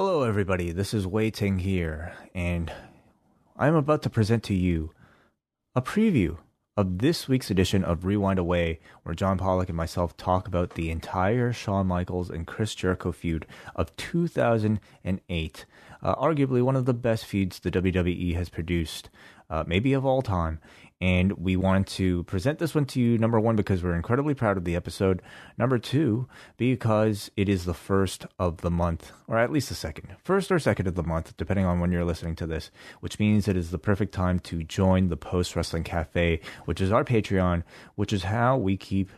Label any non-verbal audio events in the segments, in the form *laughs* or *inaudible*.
Hello, everybody. This is Wai Ting here, and I'm about to present to you a preview of this week's edition of Rewind Away, where John Pollock and myself talk about the entire Shawn Michaels and Chris Jericho feud of 2008. Uh, arguably one of the best feuds the WWE has produced, uh, maybe of all time. And we wanted to present this one to you, number one, because we're incredibly proud of the episode. Number two, because it is the first of the month, or at least the second, first or second of the month, depending on when you're listening to this, which means it is the perfect time to join the Post Wrestling Cafe, which is our Patreon, which is how we keep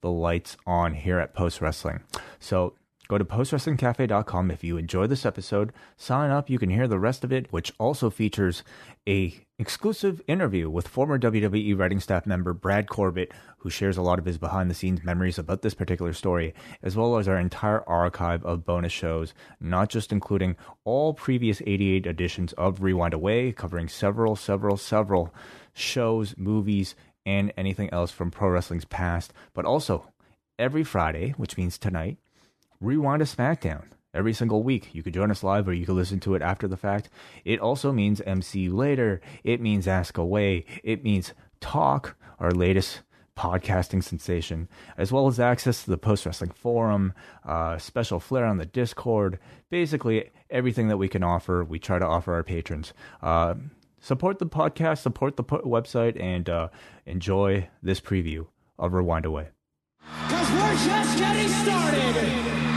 the lights on here at Post Wrestling. So Go to postwrestlingcafe.com if you enjoy this episode. Sign up, you can hear the rest of it, which also features a exclusive interview with former WWE writing staff member Brad Corbett, who shares a lot of his behind the scenes memories about this particular story, as well as our entire archive of bonus shows, not just including all previous 88 editions of Rewind Away, covering several, several, several shows, movies, and anything else from pro wrestling's past, but also every Friday, which means tonight, Rewind a SmackDown every single week. You could join us live or you could listen to it after the fact. It also means MC later. It means ask away. It means talk, our latest podcasting sensation, as well as access to the post wrestling forum, uh, special flair on the Discord, basically everything that we can offer. We try to offer our patrons. Uh, support the podcast, support the po- website, and uh, enjoy this preview of Rewind Away. Cause we're just getting started.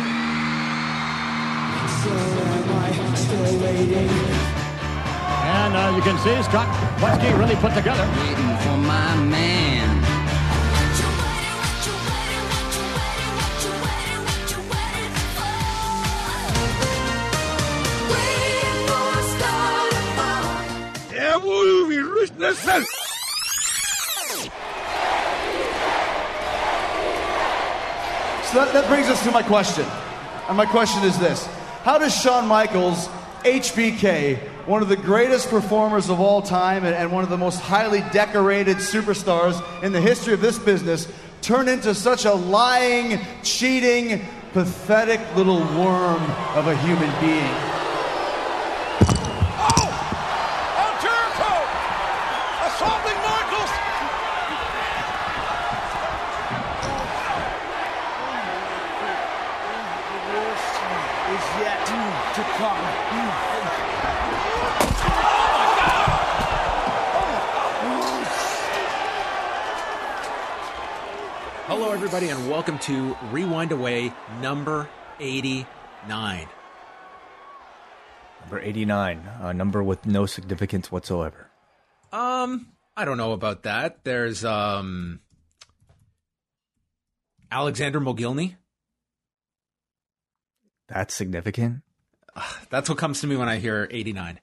So am I still waiting? And uh, you can see Scott Wetsky really put together. Waiting for my man. So that, that brings us to my question. And my question is this How does Shawn Michaels, HBK, one of the greatest performers of all time and, and one of the most highly decorated superstars in the history of this business, turn into such a lying, cheating, pathetic little worm of a human being? Oh, Jericho! Assaulting Michaels! Is yet to come. Hello, everybody, and welcome to Rewind Away number 89. Number 89, a number with no significance whatsoever. Um, I don't know about that. There's, um, Alexander Mogilny. That's significant. That's what comes to me when I hear 89.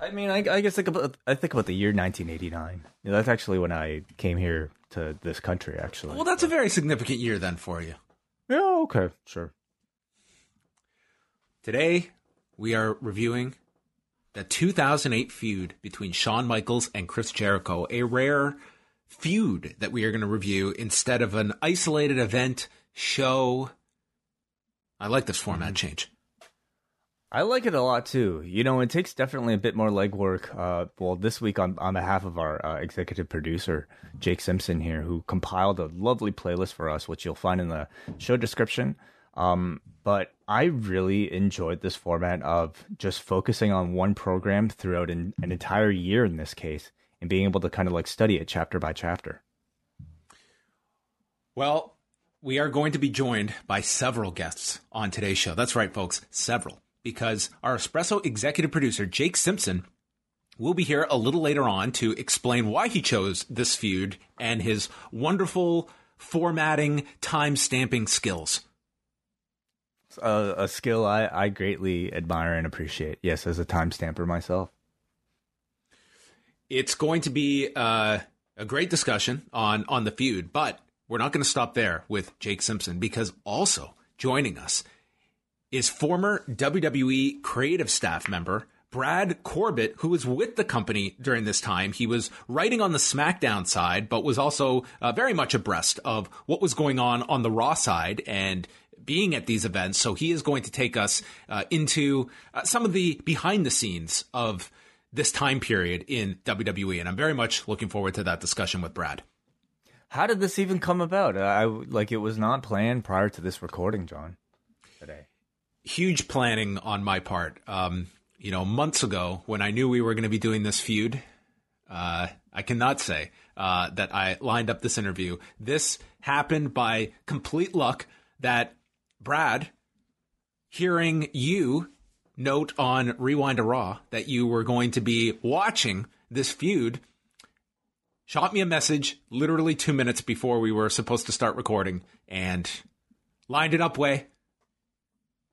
I mean, I, I guess think about I think about the year 1989. Yeah, that's actually when I came here to this country. Actually, Well, that's a very significant year then for you. yeah, okay, sure. Today, we are reviewing the 2008 feud between Shawn Michaels and Chris Jericho, a rare feud that we are going to review instead of an isolated event, show, I like this format mm-hmm. change. I like it a lot too. You know, it takes definitely a bit more legwork. Uh, well, this week on on behalf of our uh, executive producer Jake Simpson here, who compiled a lovely playlist for us, which you'll find in the show description. Um, but I really enjoyed this format of just focusing on one program throughout an, an entire year in this case, and being able to kind of like study it chapter by chapter. Well, we are going to be joined by several guests on today's show. That's right, folks, several, because our espresso executive producer, Jake Simpson, will be here a little later on to explain why he chose this feud and his wonderful formatting, time stamping skills. A, a skill I, I greatly admire and appreciate. Yes, as a time stamper myself. It's going to be uh, a great discussion on on the feud, but we're not going to stop there with Jake Simpson because also joining us is former WWE creative staff member Brad Corbett, who was with the company during this time. He was writing on the SmackDown side, but was also uh, very much abreast of what was going on on the Raw side and being at these events. So he is going to take us uh, into uh, some of the behind the scenes of this time period in WWE. And I'm very much looking forward to that discussion with Brad. How did this even come about? I like it was not planned prior to this recording, John. Today, huge planning on my part. Um, you know, months ago when I knew we were going to be doing this feud, uh, I cannot say uh, that I lined up this interview. This happened by complete luck. That Brad, hearing you note on Rewind to Raw that you were going to be watching this feud shot me a message literally two minutes before we were supposed to start recording and lined it up way.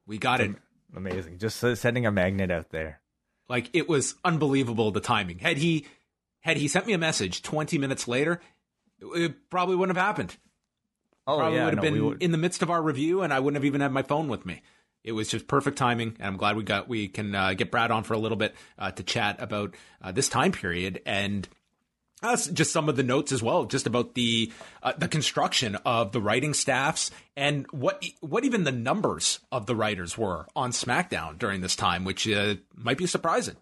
We got it. Amazing. Just sending a magnet out there. Like it was unbelievable the timing. Had he had he sent me a message 20 minutes later, it probably wouldn't have happened. Oh, probably yeah, would have no, been would... in the midst of our review and I wouldn't have even had my phone with me. It was just perfect timing, and I'm glad we got we can uh, get Brad on for a little bit uh, to chat about uh, this time period and that's just some of the notes as well, just about the uh, the construction of the writing staffs and what what even the numbers of the writers were on SmackDown during this time, which uh, might be surprising.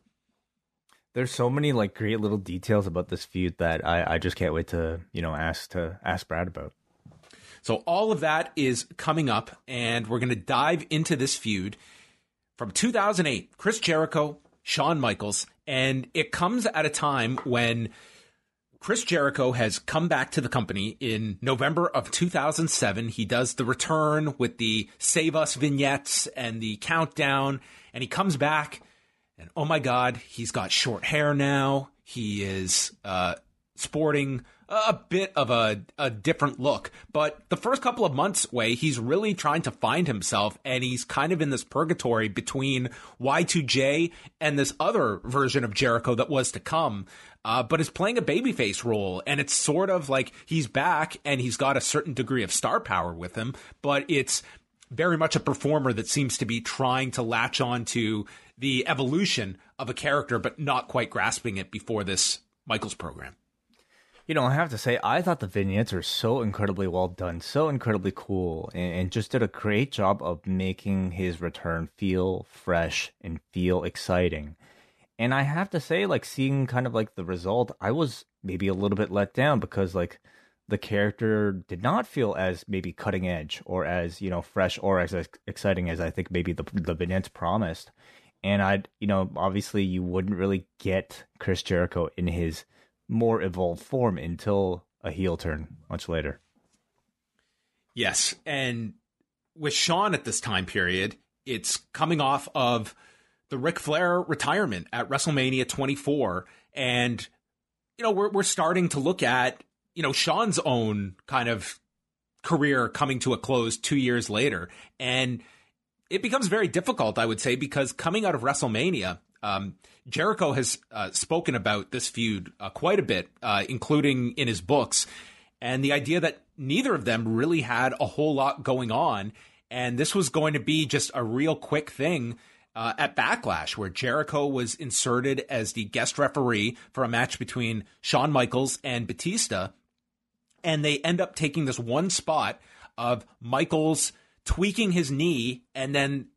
There's so many like great little details about this feud that I, I just can't wait to you know ask to ask Brad about. So all of that is coming up, and we're going to dive into this feud from 2008. Chris Jericho, Shawn Michaels, and it comes at a time when Chris Jericho has come back to the company in November of 2007. He does the return with the Save Us vignettes and the countdown, and he comes back, and oh my God, he's got short hair now. He is uh, sporting a bit of a, a different look. But the first couple of months way, he's really trying to find himself and he's kind of in this purgatory between Y2J and this other version of Jericho that was to come. Uh, but is playing a babyface role and it's sort of like he's back and he's got a certain degree of star power with him, but it's very much a performer that seems to be trying to latch on to the evolution of a character, but not quite grasping it before this Michaels program. You know, I have to say, I thought the vignettes are so incredibly well done, so incredibly cool, and, and, just did a great job of making his return feel fresh and feel exciting. And I have to say, like, seeing kind of like the result, I was maybe a little bit let down because, like, the character did not feel as maybe cutting edge or as, you know, fresh or as exciting as I think maybe the, the vignettes promised. And I, you know, obviously you wouldn't really get Chris Jericho in his more evolved form until a heel turn much later. Yes, and with Shawn at this time period, it's coming off of the Ric Flair retirement at WrestleMania 24, and you know we're we're starting to look at you know Shawn's own kind of career coming to a close two years later, and it becomes very difficult, I would say, because coming out of WrestleMania, um, Jericho has uh, spoken about this feud uh, quite a bit, uh, including in his books, and the idea that neither of them really had a whole lot going on, and this was going to be just a real quick thing. Uh, at Backlash, where Jericho was inserted as the guest referee for a match between Shawn Michaels and Batista. And they end up taking this one spot of Michaels tweaking his knee and then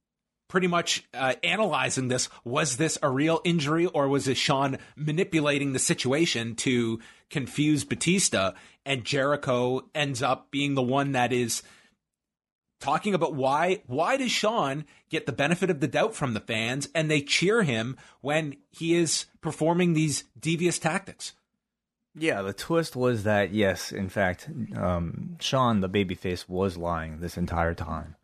pretty much uh, analyzing this. Was this a real injury or was it Shawn manipulating the situation to confuse Batista? And Jericho ends up being the one that is talking about why why does Shawn get the benefit of the doubt from the fans and they cheer him when he is performing these devious tactics. Yeah, the twist was that yes, in fact, um, Shawn the babyface was lying this entire time.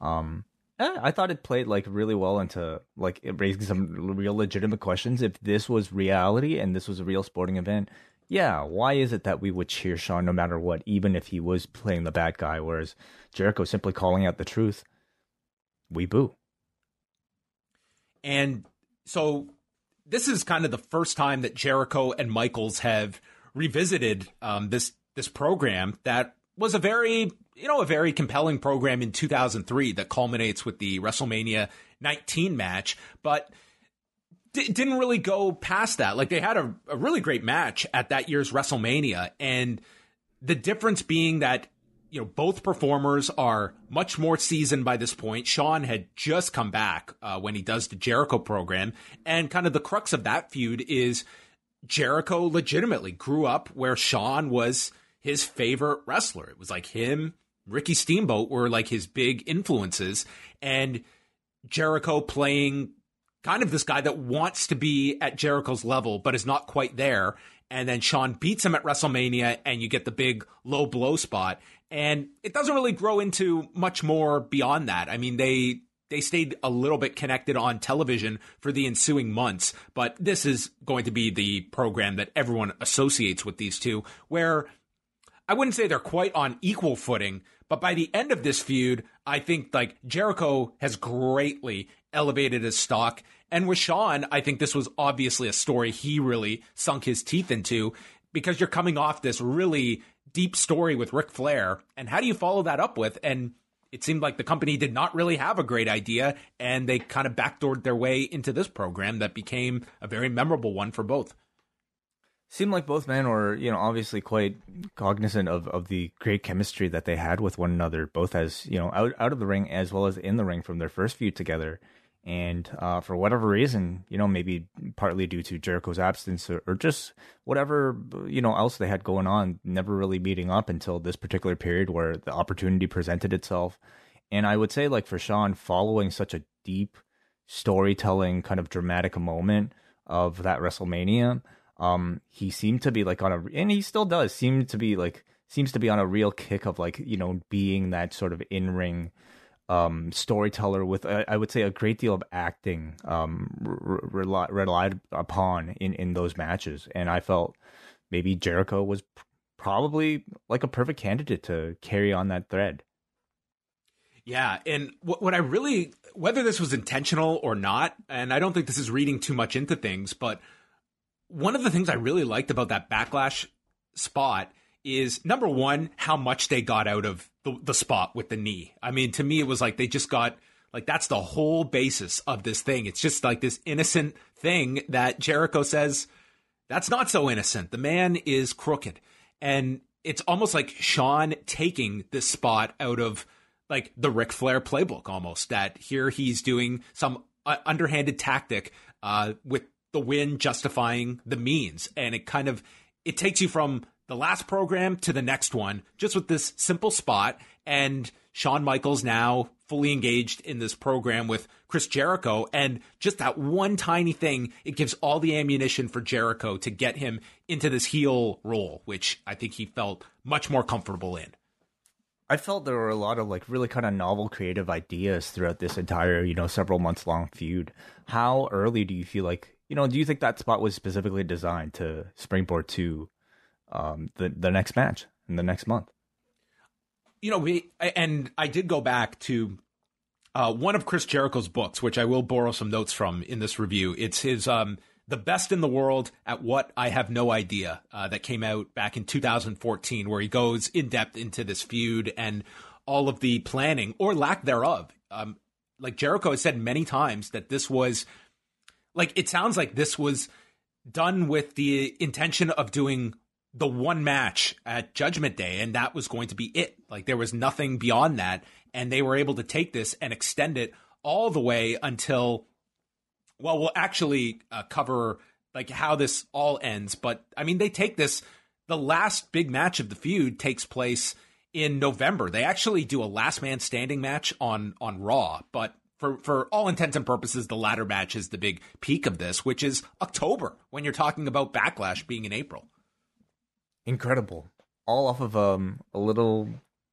Um, eh, I thought it played like really well into like raising some real legitimate questions. If this was reality and this was a real sporting event, yeah, why is it that we would cheer Shawn no matter what, even if he was playing the bad guy, whereas Jericho simply calling out the truth, we boo. And so this is kind of the first time that Jericho and Michaels have revisited um, this this program that was a very you know a very compelling program in 2003 that culminates with the WrestleMania 19 match, but d- didn't really go past that. Like they had a, a really great match at that year's WrestleMania, and the difference being that you know both performers are much more seasoned by this point. Shawn had just come back uh, when he does the Jericho program, and kind of the crux of that feud is Jericho legitimately grew up where Shawn was his favorite wrestler. It was like him, Ricky Steamboat were like his big influences, and Jericho playing kind of this guy that wants to be at Jericho's level but is not quite there. And then Shawn beats him at WrestleMania, and you get the big low blow spot. And it doesn't really grow into much more beyond that. I mean, they they stayed a little bit connected on television for the ensuing months, but this is going to be the program that everyone associates with these two, where I wouldn't say they're quite on equal footing, but by the end of this feud, I think like Jericho has greatly elevated his stock. And with Shawn, I think this was obviously a story he really sunk his teeth into because you're coming off this really deep story with Ric Flair. And how do you follow that up with? And it seemed like the company did not really have a great idea, and they kind of backdoored their way into this program that became a very memorable one for both. Seemed like both men were, you know, obviously quite cognizant of, of the great chemistry that they had with one another, both as, you know, out, out of the ring as well as in the ring from their first feud together. And uh, for whatever reason, you know, maybe partly due to Jericho's absence or, or, just whatever, you know, else they had going on, never really meeting up until this particular period where the opportunity presented itself. And I would say, like, for Shawn, following such a deep storytelling kind of dramatic moment of that WrestleMania, um, he seemed to be like on a, and he still does seem to be like, seems to be on a real kick of like, you know, being that sort of in ring um, storyteller with uh, I would say a great deal of acting um, re- relied upon in in those matches, and I felt maybe Jericho was probably like a perfect candidate to carry on that thread. Yeah, and what, what I really whether this was intentional or not, and I don't think this is reading too much into things, but one of the things I really liked about that backlash spot is number one, how much they got out of the, the spot with the knee. I mean, to me, it was like they just got like that's the whole basis of this thing. It's just like this innocent thing that Jericho says that's not so innocent. The man is crooked. And it's almost like Shawn taking this spot out of like the Ric Flair playbook almost that here he's doing some uh, underhanded tactic uh, with the win justifying the means. And it kind of, it takes you from the last program to the next one, just with this simple spot. And Shawn Michaels now fully engaged in this program with Chris Jericho. And just that one tiny thing, it gives all the ammunition for Jericho to get him into this heel role, which I think he felt much more comfortable in. I felt there were a lot of like really kind of novel creative ideas throughout this entire, you know, several months long feud. How early do you feel like, you know, do you think that spot was specifically designed to springboard to um, the the next match in the next month. You know, we and I did go back to uh, one of Chris Jericho's books, which I will borrow some notes from in this review. It's his um, "The Best in the World at What I Have No Idea" uh, that came out back in 2014, where he goes in depth into this feud and all of the planning or lack thereof. Um, like Jericho has said many times that this was like it sounds like this was done with the intention of doing the one match at Judgment Day, and that was going to be it. Like there was nothing beyond that. and they were able to take this and extend it all the way until. Well, we'll actually uh, cover like how this all ends, but I mean, they take this. The last big match of the feud takes place in November. They actually do a last man standing match on on Raw, but for for all intents and purposes, the latter match is the big peak of this, which is October when you're talking about Backlash being in April. Incredible. All off of um a little,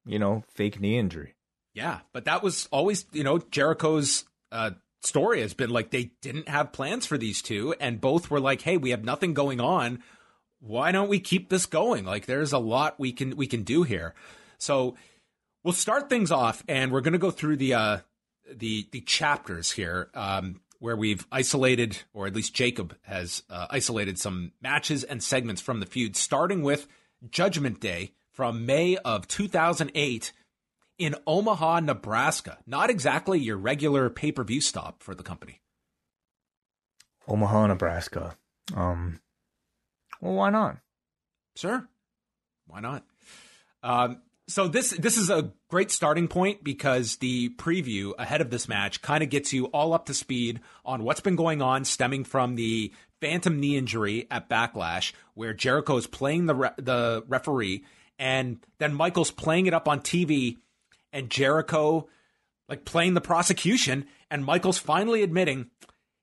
you know, fake knee injury. Yeah, but that was always, you know, Jericho's uh, story has been like they didn't have plans for these two, and both were like, "Hey, we have nothing going on. Why don't we keep this going? Like, there's a lot we can we can do here." So we'll start things off, and we're going to go through the uh, the the chapters here. Um, where we've isolated, or at least Jacob has uh, isolated some matches and segments from the feud, starting with Judgment Day from May of 2008 in Omaha, Nebraska. Not exactly your regular pay per view stop for the company. Omaha, Nebraska. Um, well, why not? Sure, why not? Um, so this this is a great starting point because the preview ahead of this match kind of gets you all up to speed on what's been going on stemming from the phantom knee injury at Backlash, where Jericho is playing the re- the referee, and then Michaels playing it up on TV, and Jericho like playing the prosecution, and Michaels finally admitting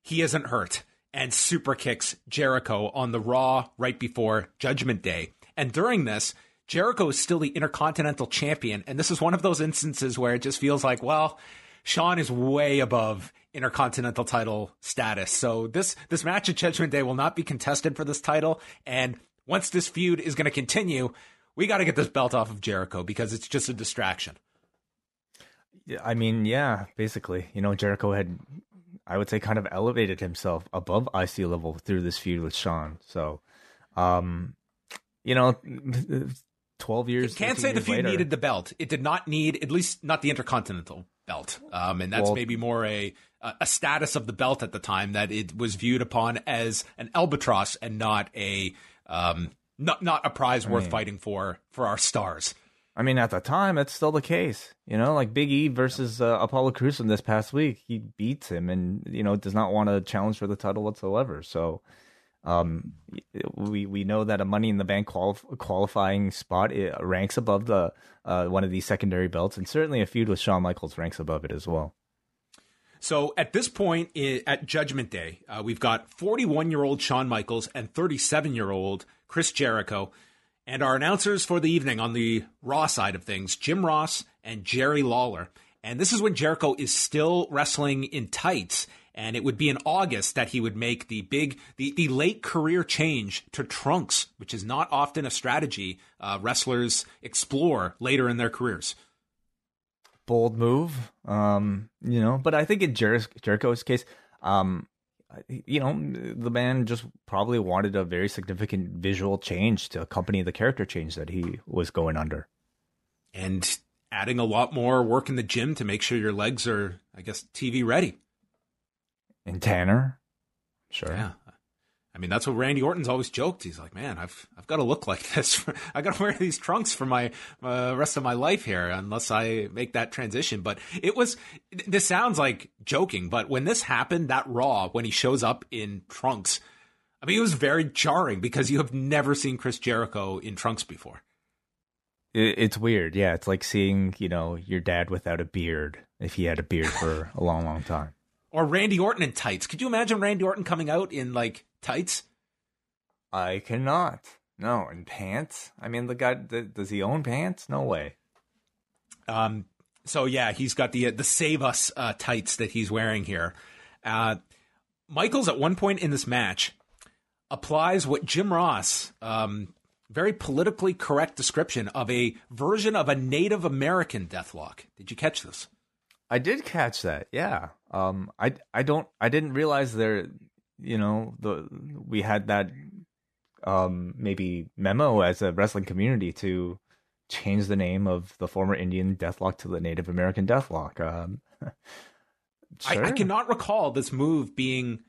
he isn't hurt and super kicks Jericho on the Raw right before Judgment Day, and during this. Jericho is still the Intercontinental Champion, and this is one of those instances where it just feels like, well, Shawn is way above Intercontinental title status. So this this match at Judgment Day will not be contested for this title, and once this feud is going to continue, we got to get this belt off of Jericho because it's just a distraction. I mean, yeah, basically, you know, Jericho had, I would say, kind of elevated himself above IC level through this feud with Shawn. So, um, you know, 12 years. Can't say the feud needed the belt. It did not need, at least not the Intercontinental belt. Um, and that's Well- maybe more a a status of the belt at the time that it was viewed upon as an albatross and not a um, not not a prize worth mean- fighting for for our stars. I mean, at the time, it's still the case. You know, like Big E versus uh, Apollo Crews from this past week, he beats him, and you know does not want to challenge for the title whatsoever. So, um, we we know that a Money in the Bank qualif- qualifying spot it ranks above the uh, one of these secondary belts, and certainly a feud with Shawn Michaels ranks above it as well. So at this point i- at Judgment Day, uh, we've got 41 year old Shawn Michaels and 37 year old Chris Jericho. And our announcers for the evening on the Raw side of things, Jim Ross and Jerry Lawler. And this is when Jericho is still wrestling in tights. And it would be in August that he would make the big, the, the late career change to trunks, which is not often a strategy uh, wrestlers explore later in their careers. bold move. Um, you know, but I think in Jer- Jericho's case, um, you know, the man just probably wanted a very significant visual change to accompany the character change that he was going under. and adding a lot more work in the gym to make sure your legs are, I guess, TV ready. And Tanner, sure. Yeah. I mean, that's what Randy Orton's always joked. He's like, man, I've I've got to look like *laughs* this. I got to wear these trunks for my uh, rest of my life here, unless I make that transition. But it was. This sounds like joking, but when this happened, that Raw when he shows up in trunks, I mean, it was very jarring because you have never seen Chris Jericho in trunks before. It, it's weird. Yeah, it's like seeing you know your dad without a beard if he had a beard for a long, long time. Or Randy Orton in tights. Could you imagine Randy Orton coming out in like tights? I cannot. No, and pants. I mean, the guy th- does he own pants? No way. Um, so yeah, he's got the the save us uh, tights that he's wearing here. Uh, Michaels at one point in this match applies what Jim Ross, um, very politically correct description of a version of a Native American deathlock. Did you catch this? I did catch that. Yeah. Um. I I don't. I didn't realize there. You know the we had that. Um. Maybe memo as a wrestling community to change the name of the former Indian Deathlock to the Native American Deathlock. Um. *laughs* I, I cannot recall this move being.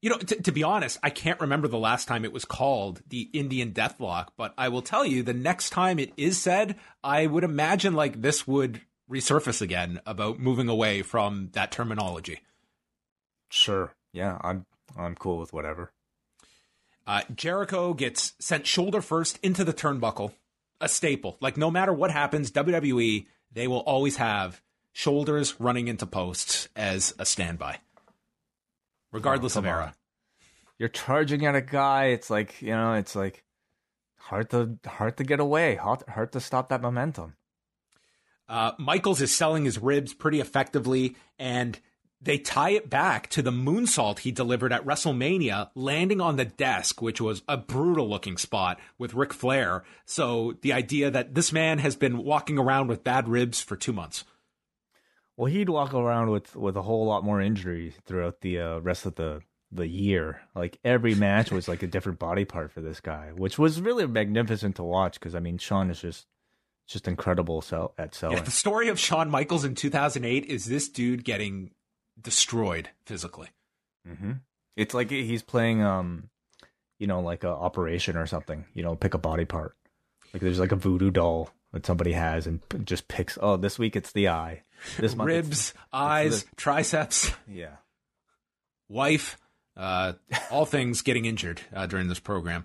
You know, t- to be honest, I can't remember the last time it was called the Indian Deathlock, but I will tell you the next time it is said, I would imagine like this would resurface again about moving away from that terminology. Sure. Yeah, I'm I'm cool with whatever. Uh, Jericho gets sent shoulder first into the turnbuckle, a staple. Like no matter what happens, WWE they will always have shoulders running into posts as a standby, regardless Oh, of era. on. You're charging at a guy. It's like you know. It's like hard to hard to get away. Hard, hard to stop that momentum. Uh, Michaels is selling his ribs pretty effectively, and they tie it back to the moonsault he delivered at WrestleMania, landing on the desk, which was a brutal looking spot with Ric Flair. So the idea that this man has been walking around with bad ribs for two months. Well, he'd walk around with with a whole lot more injuries throughout the uh, rest of the the year. Like every match was like a different body part for this guy, which was really magnificent to watch. Because I mean, Shawn is just just incredible sell, at selling. Yeah, the story of Shawn Michaels in 2008 is this dude getting destroyed physically. hmm It's like he's playing, um, you know, like a operation or something. You know, pick a body part. Like there's like a voodoo doll that somebody has and p- just picks. Oh, this week it's the eye. This month it's- Ribs, *laughs* eyes, the- triceps, yeah. wife, uh, all things getting injured uh, during this program.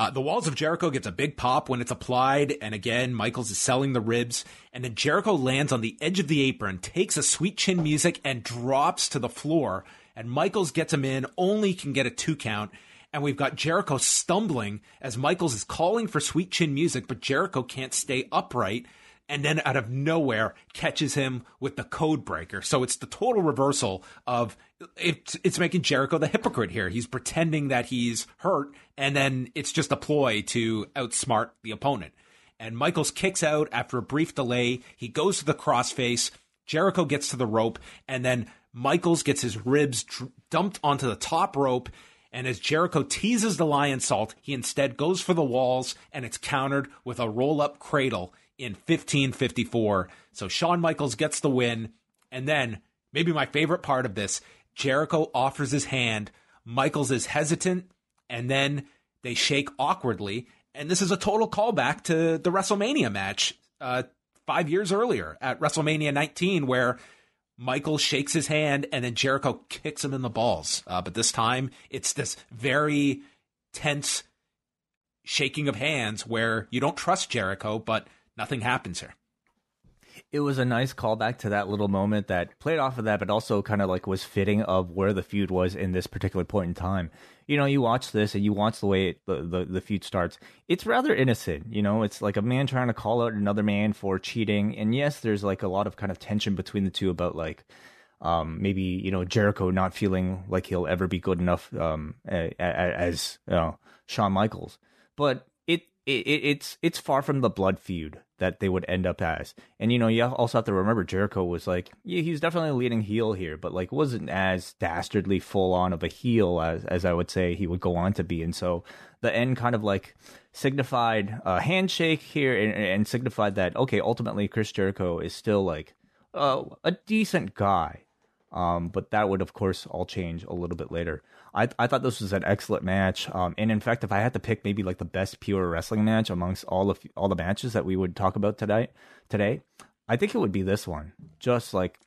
Uh, the Walls of Jericho gets a big pop when it's applied, and again, Michaels is selling the ribs, and then Jericho lands on the edge of the apron, takes a sweet chin music, and drops to the floor, and Michaels gets him in, only can get a two count, and we've got Jericho stumbling as Michaels is calling for sweet chin music, but Jericho can't stay upright, and then out of nowhere catches him with the code breaker. So it's the total reversal of it's it's making Jericho the hypocrite here. He's pretending that he's hurt, and then it's just a ploy to outsmart the opponent. And Michaels kicks out after a brief delay. He goes to the crossface. Jericho gets to the rope, and then Michaels gets his ribs dr- dumped onto the top rope. And as Jericho teases the Lionsault, he instead goes for the walls, and it's countered with a roll up cradle in 1554. So Shawn Michaels gets the win. And then, maybe my favorite part of this Jericho offers his hand. Michaels is hesitant, and then they shake awkwardly. And this is a total callback to the WrestleMania match uh, five years earlier at WrestleMania 19, where Michael shakes his hand and then Jericho kicks him in the balls. Uh, but this time, it's this very tense shaking of hands where you don't trust Jericho, but nothing happens here. it was a nice callback to that little moment that played off of that, but also kind of like was fitting of where the feud was in this particular point in time. You know, you watch this and you watch the way it, the, the the feud starts. It's rather innocent. You know, it's like a man trying to call out another man for cheating, and yes, there's like a lot of kind of tension between the two about like. Um, maybe you know Jericho not feeling like he'll ever be good enough um, a- a- as you know, Shawn Michaels, but it, it it's it's far from the blood feud that they would end up as. And you know, you also have to remember Jericho was like, yeah, he's definitely a leading heel here, but like wasn't as dastardly full on of a heel as as I would say he would go on to be. And so the end kind of like signified a handshake here and, and signified that okay, ultimately Chris Jericho is still like uh, a decent guy. Um, but that would, of course, all change a little bit later. I I thought this was an excellent match. Um, and in fact, if I had to pick maybe like the best pure wrestling match amongst all of all the matches that we would talk about today, today, I think it would be this one. Just like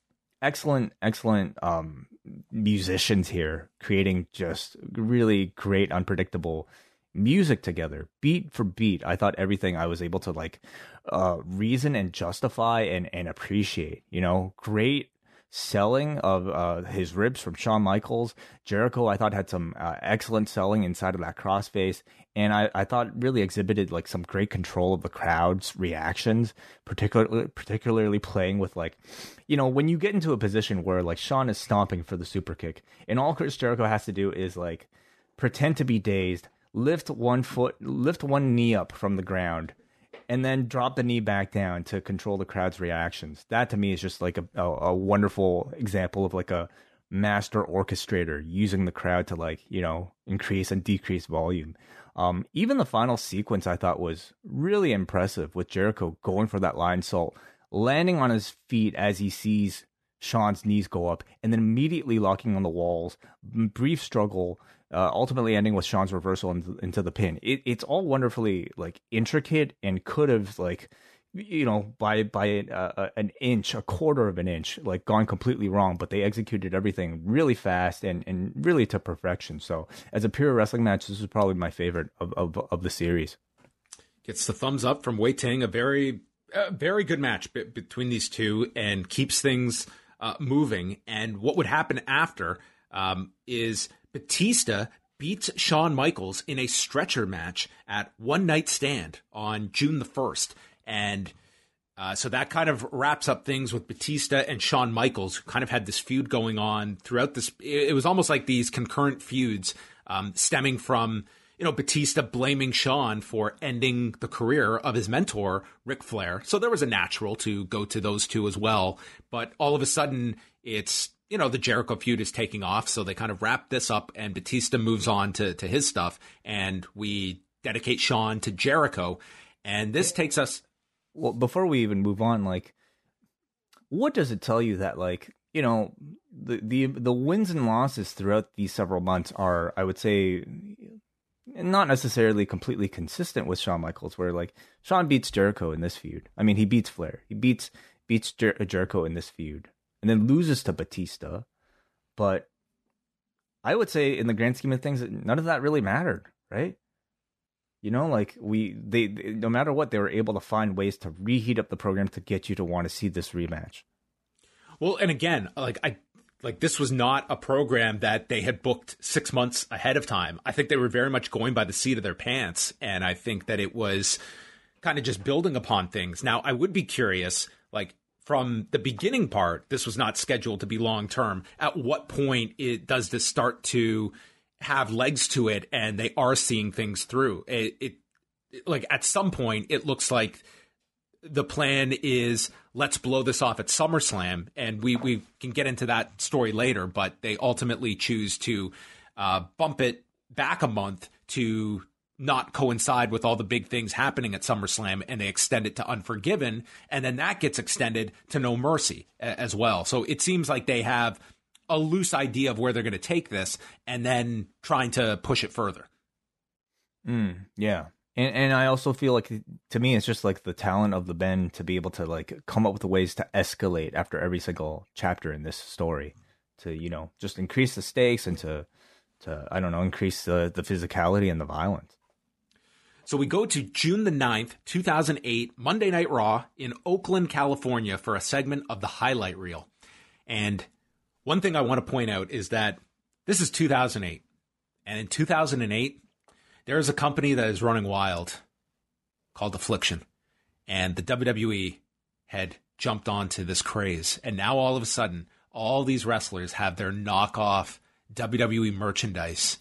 excellent, excellent um, musicians here creating just really great, unpredictable music together, beat for beat. I thought everything I was able to like uh, reason and justify and and appreciate. You know, great selling of uh, his ribs from Shawn Michaels. Jericho, I thought, had some uh, excellent selling inside of that crossface. And I, I thought really exhibited like some great control of the crowd's reactions, particularly particularly playing with like, you know, when you get into a position where like Shawn is stomping for the super kick, and all Chris Jericho has to do is like pretend to be dazed, lift one foot, lift one knee up from the ground, and then drop the knee back down to control the crowd's reactions. That to me is just like a, a, a wonderful example of like a master orchestrator using the crowd to like you know increase and decrease volume. Um, even the final sequence I thought was really impressive with Jericho going for that Lionsault, landing on his feet as he sees Shawn's knees go up, and then immediately locking on the walls. Brief struggle, uh, ultimately ending with Shawn's reversal into, the pin. It, it's all wonderfully like intricate and could have like you know, by by uh, an inch, a quarter of an inch, like gone completely wrong. But they executed everything really fast and, and really to perfection. So, as a pure wrestling match, this is probably my favorite of of, of the series. Gets the thumbs up from Wai Ting. A very uh, very good match b- between these two, and keeps things uh, moving. And what would happen after um, is Batista beats Shawn Michaels in a stretcher match at One Night Stand on June the 1st. And uh, so that kind of wraps up things with Batista and Shawn Michaels, who kind of had this feud going on throughout this. It was almost like these concurrent feuds um, stemming from, you know, Batista blaming Shawn for ending the career of his mentor, Ric Flair. So there was a natural to go to those two as well. But all of a sudden, it's you know, the Jericho feud is taking off. So they kind of wrap this up and Batista moves on to, to his stuff. And we dedicate Shawn to Jericho. And this takes us. Well, before we even move on, like, what does it tell you that, like, you know, the, the, the wins and losses throughout these several months are, I would say, not necessarily completely consistent with Shawn Michaels, where like Shawn beats Jericho in this feud. I mean, he beats Flair. He beats beats Jer- Jericho in this feud and then loses to Batista. But I would say, in the grand scheme of things, none of that really mattered, right? You know, like we, they, they, no matter what, they were able to find ways to reheat up the program to get you to want to see this rematch. Well, and again, like I, like this was not a program that they had booked six months ahead of time. I think they were very much going by the seat of their pants, and I think that it was kind of just building upon things. Now, I would be curious, like from the beginning part, this was not scheduled to be long term. At what point it does this start to have legs to it, and they are seeing things through? It, it like at some point, it looks like the plan is let's blow this off at SummerSlam, and we we can get into that story later. But they ultimately choose to uh, bump it back a month to not coincide with all the big things happening at SummerSlam and they extend it to Unforgiven and then that gets extended to No Mercy as well. So it seems like they have a loose idea of where they're going to take this and then trying to push it further. Mm, yeah. And and I also feel like to me it's just like the talent of the Ben to be able to like come up with ways to escalate after every single chapter in this story to you know just increase the stakes and to to I don't know increase the the physicality and the violence. So we go to June the 9th, 2008, Monday Night Raw in Oakland, California for a segment of the highlight reel. And one thing I want to point out is that this is 2008. And in 2008, there is a company that is running wild called Affliction. And the WWE had jumped onto this craze. And now all of a sudden, all these wrestlers have their knockoff WWE merchandise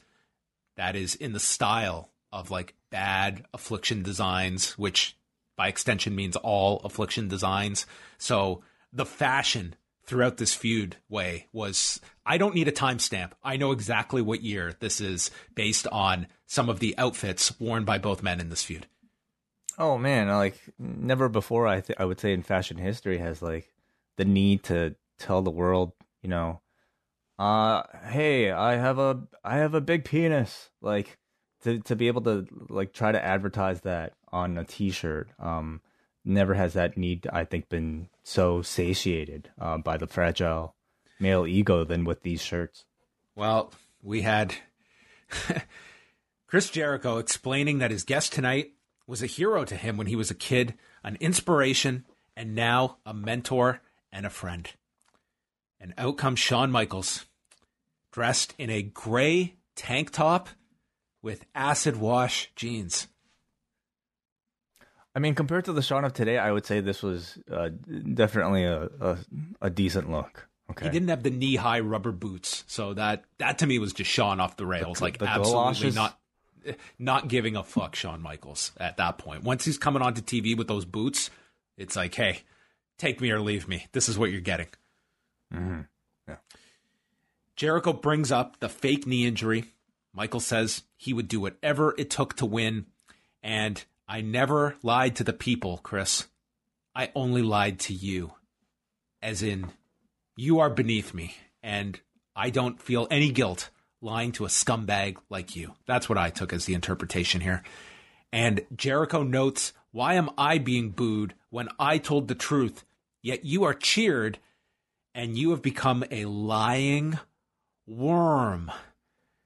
that is in the style of like bad affliction designs, which by extension means all affliction designs. So the fashion throughout this feud way was I don't need a timestamp. I know exactly what year this is based on some of the outfits worn by both men in this feud. Oh man, like never before I th- I would say in fashion history has like the need to tell the world, you know, uh hey, I have a I have a big penis. Like to to be able to like try to advertise that on a T-shirt. Um, never has that need I think been so satiated uh, by the fragile male ego than with these shirts. Well, we had *laughs* Chris Jericho explaining that his guest tonight was a hero to him when he was a kid, an inspiration, and now a mentor and a friend. And out comes Shawn Michaels, dressed in a gray tank top with acid wash jeans. I mean, compared to the Shawn of today, I would say this was uh, definitely a, a, a decent look. Okay, he didn't have the knee high rubber boots, so that that to me was just Shawn off the rails, the, like the absolutely not not giving a fuck. Shawn Michaels at that point, once he's coming onto TV with those boots, it's like, hey, take me or leave me. This is what you're getting. Mm-hmm. Yeah. Jericho brings up the fake knee injury Michael says he would do whatever it took to win. And I never lied to the people, Chris. I only lied to you. As in, you are beneath me, and I don't feel any guilt lying to a scumbag like you. That's what I took as the interpretation here. And Jericho notes Why am I being booed when I told the truth? Yet you are cheered, and you have become a lying worm.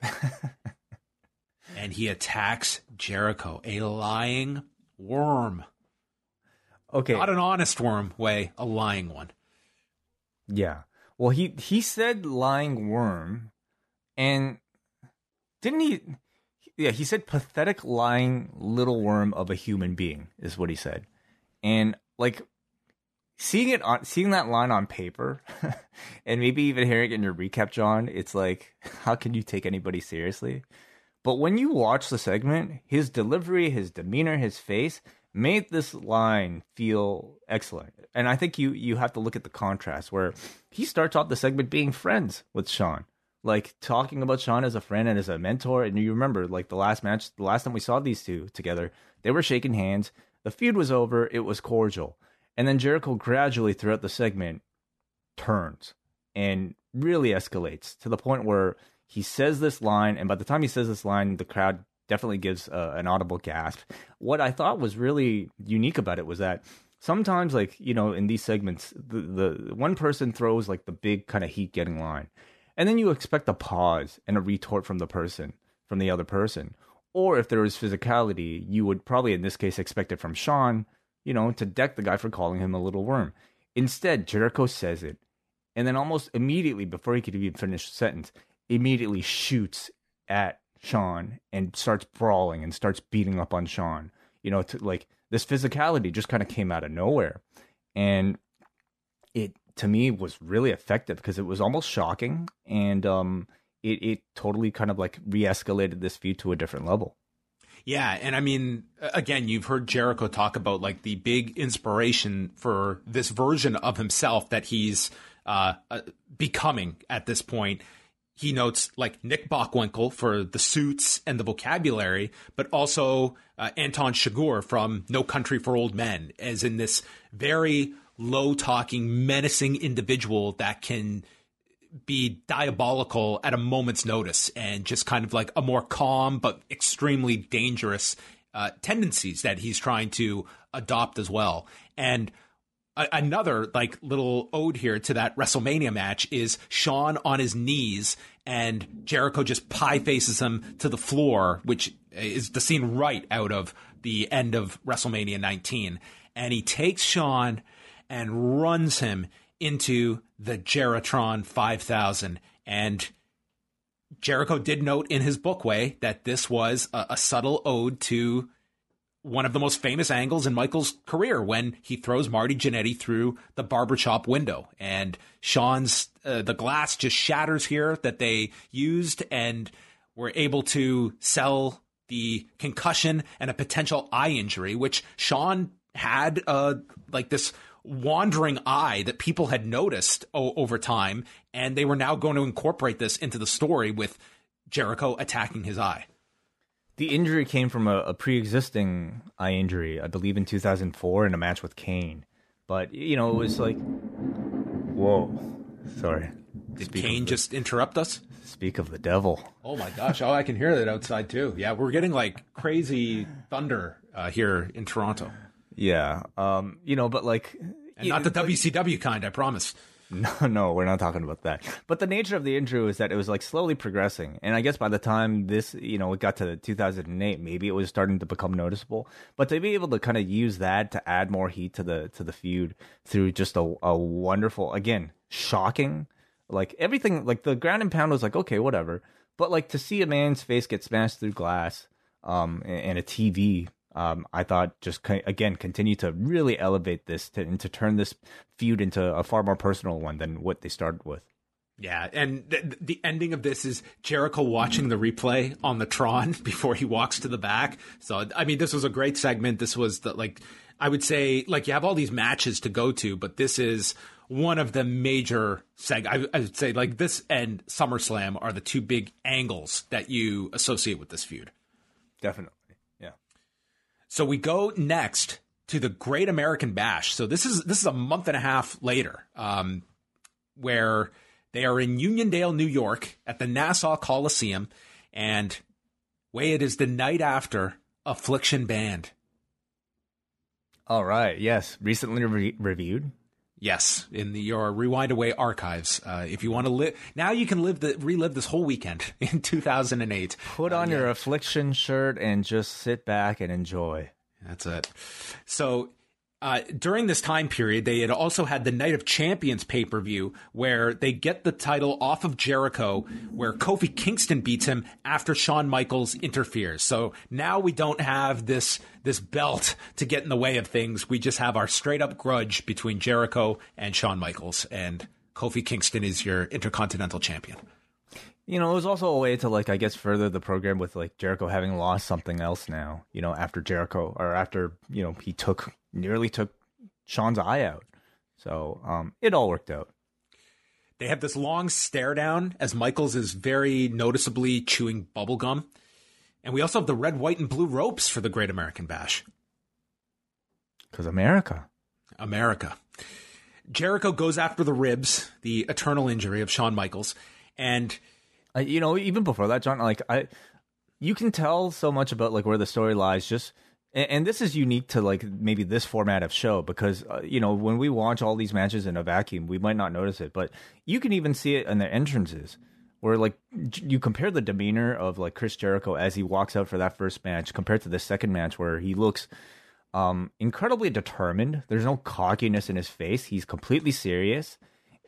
*laughs* and he attacks Jericho, a lying worm. Okay. Not an honest worm way, a lying one. Yeah. Well, he he said lying worm, and didn't he? Yeah, he said pathetic lying little worm of a human being is what he said, and like seeing it on seeing that line on paper, *laughs* and maybe even hearing it in your recap, John. It's like *laughs* how can you take anybody seriously? But when you watch the segment, his delivery, his demeanor, his face made this line feel excellent. And I think you you have to look at the contrast where he starts off the segment being friends with Shawn Like talking about Shawn as a friend and as a mentor. And you remember like the last match, the last time we saw these two together, they were shaking hands. The feud was over, it was cordial. And then Jericho gradually throughout the segment turns and really escalates to the point where he says this line, and by the time he says this line, the crowd definitely gives uh, an audible gasp. What I thought was really unique about it was that sometimes, like you know, in these segments, the the one person throws like the big kind of heat getting line, and then you expect a pause and a retort from the person from the other person. Or if there is physicality, you would probably in this case expect it from Shawn, you know, to deck the guy for calling him a little worm. Instead, Jericho says it, and then almost immediately before he could even finish the sentence, immediately shoots at Shawn and starts brawling and starts beating up on Shawn. You know, to, like this physicality just kind of came out of nowhere, and it to me was really effective because it was almost shocking and um, it it totally kind of like re-escalated this feud to a different level. Yeah, and I mean, again, you've heard Jericho talk about like the big inspiration for this version of himself that he's uh, uh, becoming at this point. He notes like Nick Bockwinkel for the suits and the vocabulary, but also uh, Anton Chigurh from No Country for Old Men, as in this very low talking, menacing individual that can be diabolical at a moment's notice and just kind of like a more calm but extremely dangerous uh, tendencies that he's trying to adopt as well. And another like little ode here to that WrestleMania match is Shawn on his knees and Jericho just pie faces him to the floor, which is the scene right out of the end of WrestleMania 19. And he takes Shawn and runs him into the Jeritron 5000. And Jericho did note in his book Wai that this was a, a subtle ode to one of the most famous angles in Michaels' career when he throws Marty Jannetty through the barbershop window. And Shawn's, uh, the glass just shatters here that they used and were able to sell the concussion and a potential eye injury, which Shawn had, uh, like this wandering eye that people had noticed o- over time. And they were now going to incorporate this into the story with Jericho attacking his eye. The injury came from a, a pre-existing eye injury, I believe, in 2004 in a match with Kane. But you know, it was like, whoa, sorry. Did Speak Kane just interrupt us? Speak of the devil. Oh my gosh! Oh, I can hear that outside too. Yeah, we're getting like crazy thunder uh, here in Toronto. Yeah, um, you know, but like, and not the WCW kind, I promise. *laughs* No, no, we're not talking about that. But the nature of the injury was that it was like slowly progressing. And I guess by the time this, you know, it got to 2008, maybe it was starting to become noticeable. But to be able to kind of use that to add more heat to the to the feud through just a, a wonderful, again, shocking, like everything, like the ground and pound was like, okay, whatever. But like to see a man's face get smashed through glass um, and, and a TV um, I thought just again continue to really elevate this to, and to turn this feud into a far more personal one than what they started with. Yeah, and th- the ending of this is Jericho watching the replay on the Tron *laughs* before he walks to the back. So I mean, this was a great segment. This was the like I would say like you have all these matches to go to, but this is one of the major seg. I, I would say like this and SummerSlam are the two big angles that you associate with this feud. Definitely. So we go next to the Great American Bash. So this is this is a month and a half later, um, where they are in Uniondale, New York, at the Nassau Coliseum, and Wai it is the night after Affliction Banned. All right. Yes. Recently re- reviewed. Yes, in the, your Rewind Away archives. Uh, if you want to live, now you can live the relive this whole weekend *laughs* in 2008. Put on your affliction shirt and just sit back and enjoy. That's it. So uh, during this time period, they had also had the Night of Champions pay per view where they get the title off of Jericho, where Kofi Kingston beats him after Shawn Michaels interferes. So now we don't have this this belt to get in the way of things. We just have our straight up grudge between Jericho and Shawn Michaels, and Kofi Kingston is your Intercontinental Champion. You know, it was also a way to like I guess further the program with like Jericho having lost something else now. You know, after Jericho or after you know he took nearly took Shawn's eye out. So um, it all worked out. They have this long stare down as Michaels is very noticeably chewing bubblegum. And we also have the red, white, and blue ropes for the Great American Bash. Because America. America. Jericho goes after the ribs, the eternal injury of Shawn Michaels. And, uh, you know, even before that, John, like, I, you can tell so much about like where the story lies just and, this is unique to like maybe this format of show because uh, you know when we watch all these matches in a vacuum we might not notice it but you can even see it in the entrances where like you compare the demeanor of like Chris Jericho as he walks out for that first match compared to the second match where he looks um incredibly determined. There's no cockiness in his face. He's completely serious.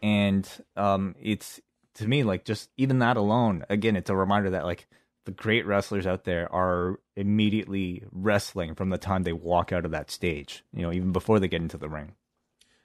And um it's to me like just even that alone again it's a reminder that like the great wrestlers out there are immediately wrestling from the time they walk out of that stage, you know, even before they get into the ring.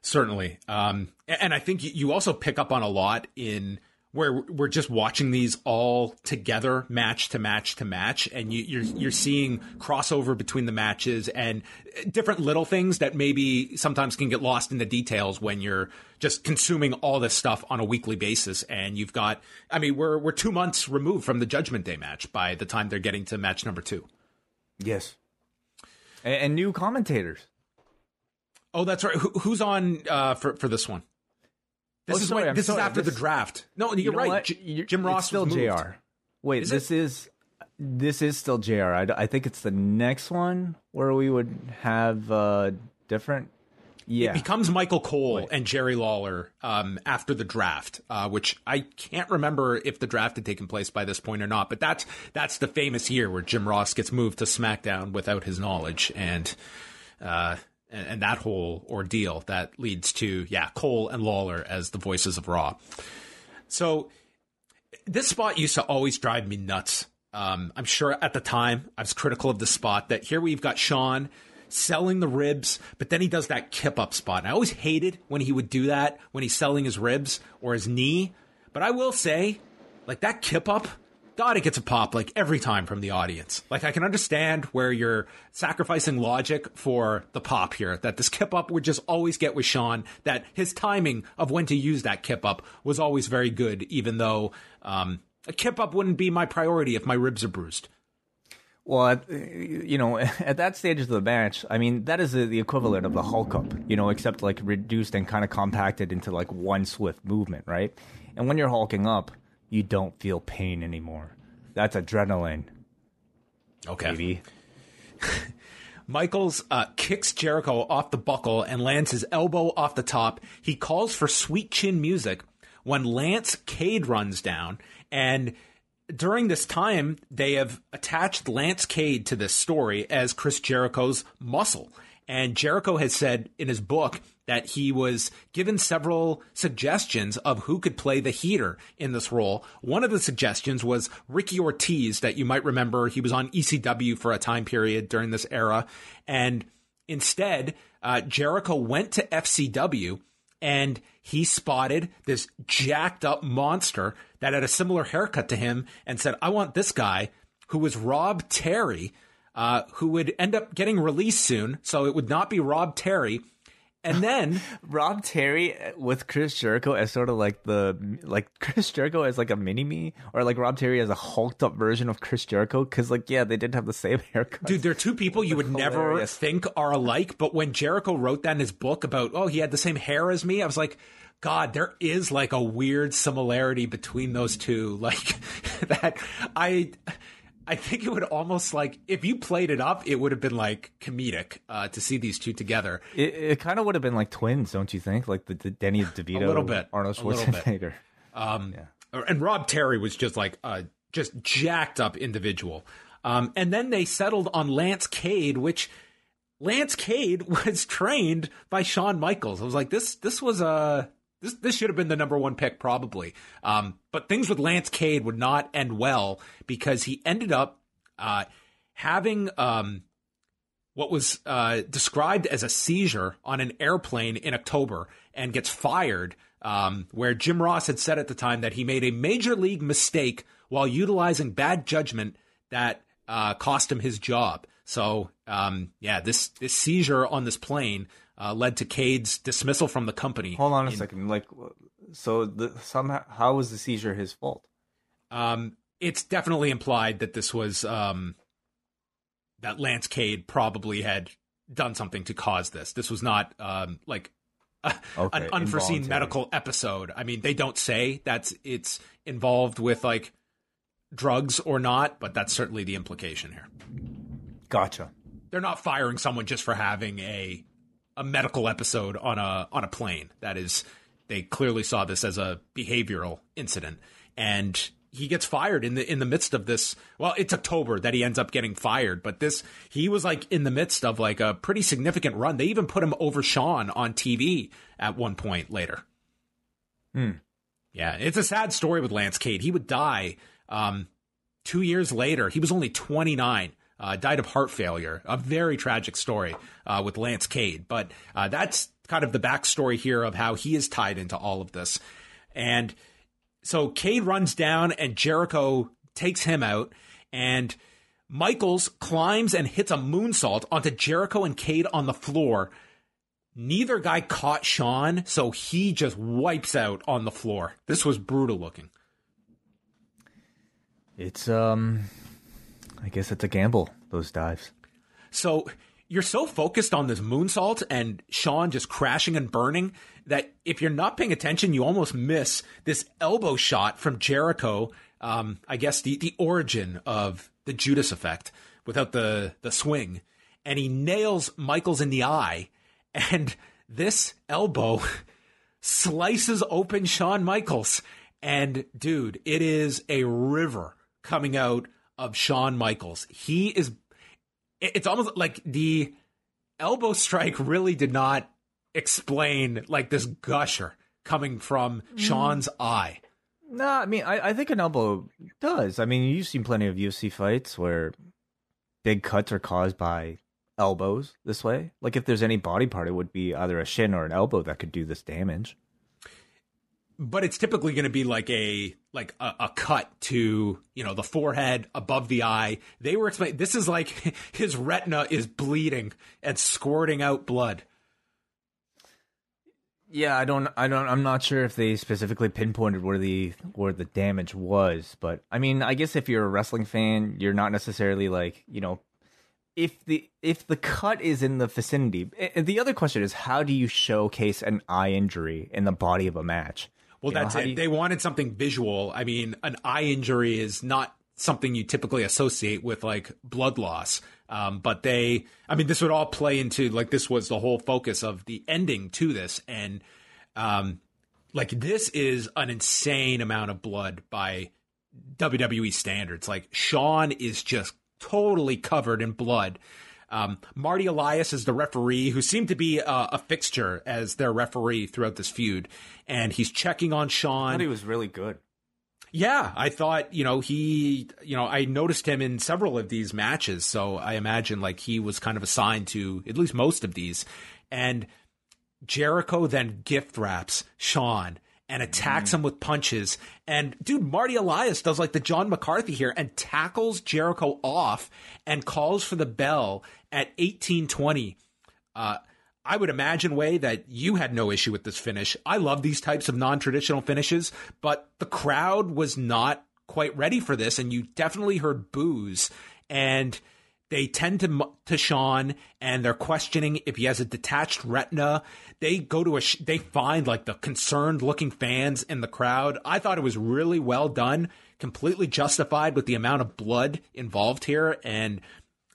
Certainly. Um, and I think you also pick up on a lot in where we're just watching these all together, match to match to match, and you, are you're, you're seeing crossover between the matches and different little things that maybe sometimes can get lost in the details when you're just consuming all this stuff on a weekly basis. And you've got, I mean, we're we're two months removed from the Judgment Day match by the time they're getting to match number two. Yes, and, and new commentators. Oh, that's right. Who, who's on uh, for for this one? This oh, is sorry, this sorry, is after this, the draft. No, you're you right. J- Jim Ross still Jr. Wait, is this it? is this is still Jr. I, I think it's the next one where we would have uh different. Yeah, it becomes Michael Cole Wait. and Jerry Lawler um, after the draft, uh, which I can't remember if the draft had taken place by this point or not. But that's that's the famous year where Jim Ross gets moved to SmackDown without his knowledge, and uh, and, and that whole ordeal that leads to yeah Cole and Lawler as the voices of Raw. So this spot used to always drive me nuts. Um, I'm sure at the time I was critical of the spot that here we've got Shawn selling the ribs, but then he does that kip up spot. And I always hated when he would do that when he's selling his ribs or his knee. But I will say, like that kip up God, it gets a pop like every time from the audience. Like I can understand where you're sacrificing logic for the pop here. That this kip up would just always get with Shawn, That his timing of when to use that kip up was always very good, even though um, a kip up wouldn't be my priority if my ribs are bruised. Well, you know, *laughs* at that stage of the match, I mean, that is the equivalent of the Hulk up, you know, except like reduced and kind of compacted into like one swift movement, right? And when you're hulking up, you don't feel pain anymore. That's adrenaline. Okay. Baby. *laughs* Michaels uh, kicks Jericho off the buckle and lands his elbow off the top. He calls for sweet chin music when Lance Cade runs down. And during this time, they have attached Lance Cade to this story as Chris Jericho's muscle. And Jericho has said in his book that he was given several suggestions of who could play the heater in this role. One of the suggestions was Ricky Ortiz, that you might remember. He was on ECW for a time period during this era. And instead, uh, Jericho went to FCW and he spotted this jacked up monster that had a similar haircut to him and said, I want this guy who was Rob Terry uh, who would end up getting released soon. So it would not be Rob Terry. And then *laughs* Rob Terry with Chris Jericho as sort of like the like *laughs* Chris Jericho as like a mini me or like Rob Terry as a hulked up version of Chris Jericho because like yeah they did have the same *laughs* haircut. Dude, they're two people you would never think are alike. But when Jericho wrote that in his book about oh he had the same hair as me, I was like. God, there is like a weird similarity between those two. Like that, I I think it would almost like if you played it up, it would have been like comedic uh, to see these two together. It, it kind of would have been like twins, don't you think? Like the, the Danny *laughs* DeVito, A little bit. Arnold A little bit. Schwarzenegger. *laughs* Um, And Rob Terry was just like a just jacked up individual. Um, and then they settled on Lance Cade, which Lance Cade *laughs* was trained by Shawn Michaels. I was like, this this was a this this should have been the number one pick probably. Um, but things with Lance Cade would not end well because he ended up uh, having um, what was uh, described as a seizure on an airplane in October and gets fired. Um, where Jim Ross had said at the time that he made a major league mistake while utilizing bad judgment that uh, cost him his job. So, um, yeah, this this seizure on this plane uh, led to Cade's dismissal from the company. Hold on a second. Like, so the somehow how was the seizure his fault? Um, it's definitely implied that this was um, that Lance Cade probably had done something to cause this. This was not um, like a, Okay, an unforeseen medical episode. I mean, they don't say that's it's involved with like drugs or not, but that's certainly the implication here. Gotcha. They're not firing someone just for having a a medical episode on a on a plane. That is, they clearly saw this as a behavioral incident, and he gets fired in the in the midst of this. Well, it's October that he ends up getting fired, but this he was like in the midst of like a pretty significant run. They even put him over Shawn on TV at one point later. Hmm. Yeah, it's a sad story with Lance Cade. He would die um, two years later. He was only 29. Uh, died of heart failure. A very tragic story uh, with Lance Cade. But uh, that's kind of the backstory here of how he is tied into all of this. And so Cade runs down and Jericho takes him out. And Michaels climbs and hits a moonsault onto Jericho and Cade on the floor. Neither guy caught Shawn, so he just wipes out on the floor. This was brutal looking. It's um, I guess it's a gamble. Those dives. So you're so focused on this moonsault and Shawn just crashing and burning that if you're not paying attention, you almost miss this elbow shot from Jericho. Um, I guess the, the origin of the Judas effect without the, the swing. And he nails Michaels in the eye. And this elbow *laughs* slices open Shawn Michaels. And dude, it is a river coming out of Shawn Michaels. He is it's almost like the elbow strike really did not explain like this gusher coming from mm-hmm. Shawn's eye. No, I mean, I, I think an elbow does. I mean, you've seen plenty of UFC fights where big cuts are caused by elbows this way. Like, if there's any body part, it would be either a shin or an elbow that could do this damage. But it's typically going to be like a like a, a cut to you know the forehead above the eye. They were explaining this is like *laughs* his retina is bleeding and squirting out blood. Yeah, I don't, I don't, I'm not sure if they specifically pinpointed where the where the damage was, but I mean, I guess if you're a wrestling fan, you're not necessarily like, you know, if the if the cut is in the vicinity. The other question is, how do you showcase an eye injury in the body of a match? Well, You know, that's how it. you- They wanted something visual. I mean, an eye injury is not something you typically associate with like blood loss. Um, but they, I mean, this would all play into like this was the whole focus of the ending to this, and um, like this is an insane amount of blood by WWE standards. Like Shawn is just totally covered in blood. Um, Marty Elias is the referee who seemed to be uh, a fixture as their referee throughout this feud, and he's checking on I Shawn. thought he was really good. Yeah, I thought, you know, he, you know, I noticed him in several of these matches. So I imagine like he was kind of assigned to at least most of these. And Jericho then gift wraps Shawn and attacks him with punches. And dude, Marty Elias does like the John McCarthy here and tackles Jericho off and calls for the bell at 1820. Uh, I would imagine, Wai, that you had no issue with this finish. I love these types of non traditional finishes, but the crowd was not quite ready for this, and you definitely heard boos. And they tend to to Shawn, and they're questioning if he has a detached retina. They go to a they find like the concerned looking fans in the crowd. I thought it was really well done, completely justified with the amount of blood involved here. And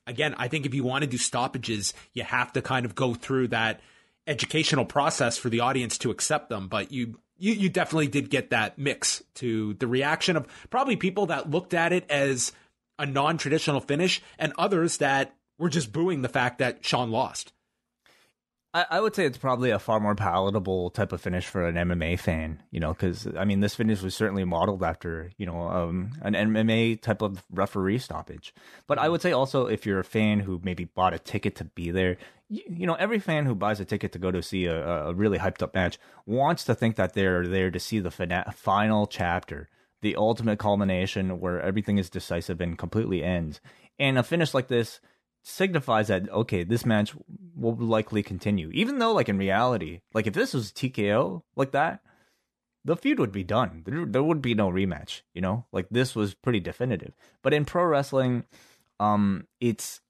again, I think if you want to do stoppages, you have to kind of go through that educational process for the audience to accept them. But you, you, you definitely did get that mix to the reaction of probably people that looked at it as a non traditional finish and others that were just booing the fact that Shawn lost. I, I would say it's probably a far more palatable type of finish for an MMA fan, you know, because I mean, this finish was certainly modeled after, you know, um, an MMA type of referee stoppage. But I would say also, if you're a fan who maybe bought a ticket to be there, you, you know, every fan who buys a ticket to go to see a, a really hyped up match wants to think that they're there to see the fina- final chapter, the ultimate culmination where everything is decisive and completely ends. And a finish like this signifies that okay, this match will likely continue. Even though, like in reality, like if this was TKO like that, the feud would be done. There, there would be no rematch. You know, like this was pretty definitive. But in pro wrestling, um, it's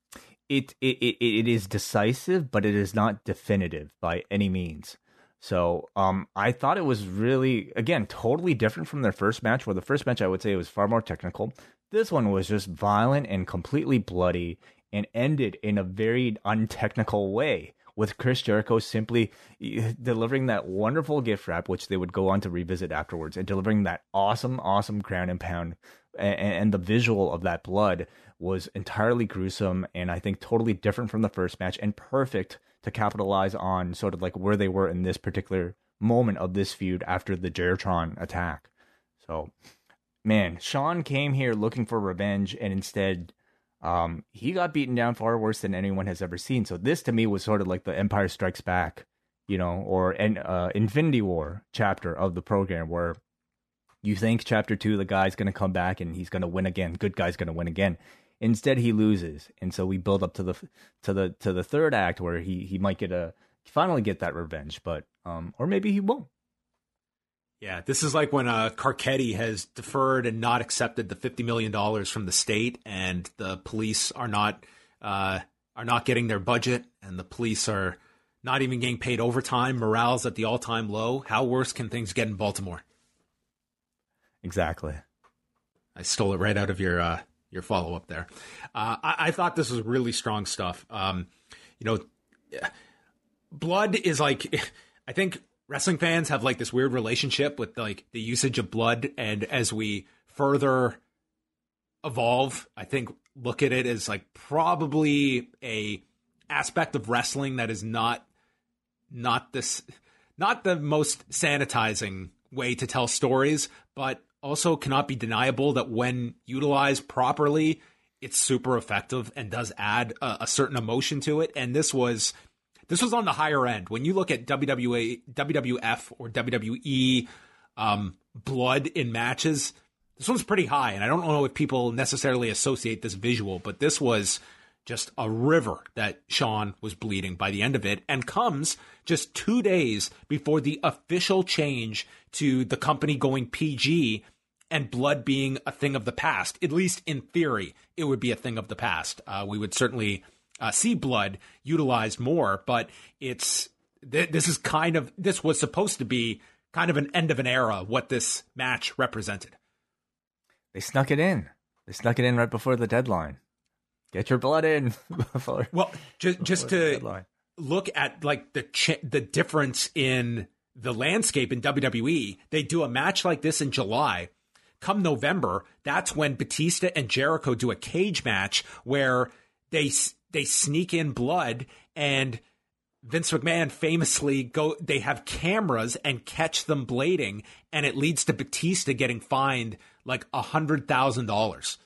it it it, it is decisive, but it is not definitive by any means. So um, I thought it was really, again, totally different from their first match. Where the first match I would say was far more technical. This one was just violent and completely bloody, and ended in a very untechnical way with Chris Jericho simply eh, delivering that wonderful gift wrap, which they would go on to revisit afterwards, and delivering that awesome, awesome crown and pound. And, and the visual of that blood was entirely gruesome and I think totally different from the first match and perfect to capitalize on sort of like where they were in this particular moment of this feud after the Jeritron attack. So, man, Shawn came here looking for revenge and instead um, he got beaten down far worse than anyone has ever seen. So this to me was sort of like the Empire Strikes Back, you know, or an uh, Infinity War chapter of the program where you think chapter two the guy's to come back and he's to win again. Good guy's to win again. Instead, he loses, and so we build up to the to the to the third act where he he might get a finally get that revenge, but um, or maybe he won't. Yeah, this is like when uh, Carcetti has deferred and not accepted the fifty million dollars from the state, and the police are not uh, are not getting their budget, and the police are not even getting paid overtime. Morale's at the all time low. How worse can things get in Baltimore? Exactly. I stole it right out of your uh, your follow up there. Uh, I, I, thought this was really strong stuff. Um, you know, blood is like *laughs* I think wrestling fans have like this weird relationship with like the usage of blood and as we further evolve i think look at it as like probably a aspect of wrestling that is not not this not the most sanitizing way to tell stories but also cannot be deniable that when utilized properly it's super effective and does add a, a certain emotion to it and this was this was on the higher end. When you look at WWE, WWF or WWE um, blood in matches, this one's pretty high. And I don't know if people necessarily associate this visual, but this was just a river that Shawn was bleeding by the end of it and comes just two days before the official change to the company going PG and blood being a thing of the past. At least in theory, it would be a thing of the past. Uh, we would certainly uh, see blood utilized more, but it's th- this is kind of this was supposed to be kind of an end of an era. What this match represented. They snuck it in. They snuck it in right before the deadline. Get your blood in *laughs* before. Well, just just to look at like the ch- the difference in the landscape in WWE. They do a match like this in July. Come November, that's when Batista and Jericho do a cage match where they they sneak in blood and Vince McMahon famously go they have cameras and catch them blading and it leads to Batista getting fined like a hundred thousand dollars.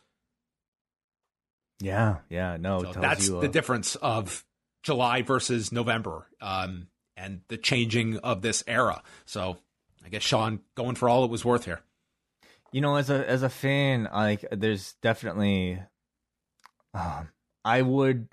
Yeah, yeah, no, so that's you, uh... the difference of July versus November, um, and the changing of this era. So I guess Shawn going for all it was worth here. You know, as a as a fan, like there's definitely um, I would.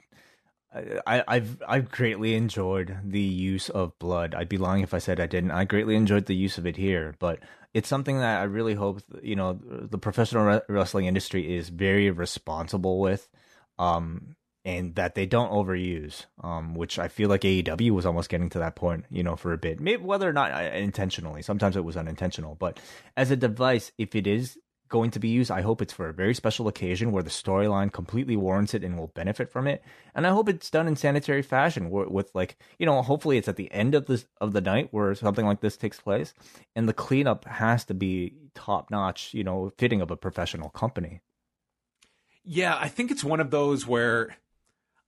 I, I've I've greatly enjoyed the use of blood. I'd be lying if I said I didn't. I greatly enjoyed the use of it here, but it's something that I really hope you know the professional wrestling industry is very responsible with, um, and that they don't overuse. Um, which I feel like AEW was almost getting to that point, you know, for a bit. Maybe whether or not uh, intentionally. Sometimes it was unintentional, but as a device, if it is going to be used, I hope it's for a very special occasion where the storyline completely warrants it and will benefit from it. And I hope it's done in sanitary fashion with, like, you know, hopefully it's at the end of this of the night where something like this takes place and the cleanup has to be top notch, you know, fitting of a professional company. Yeah, I think it's one of those where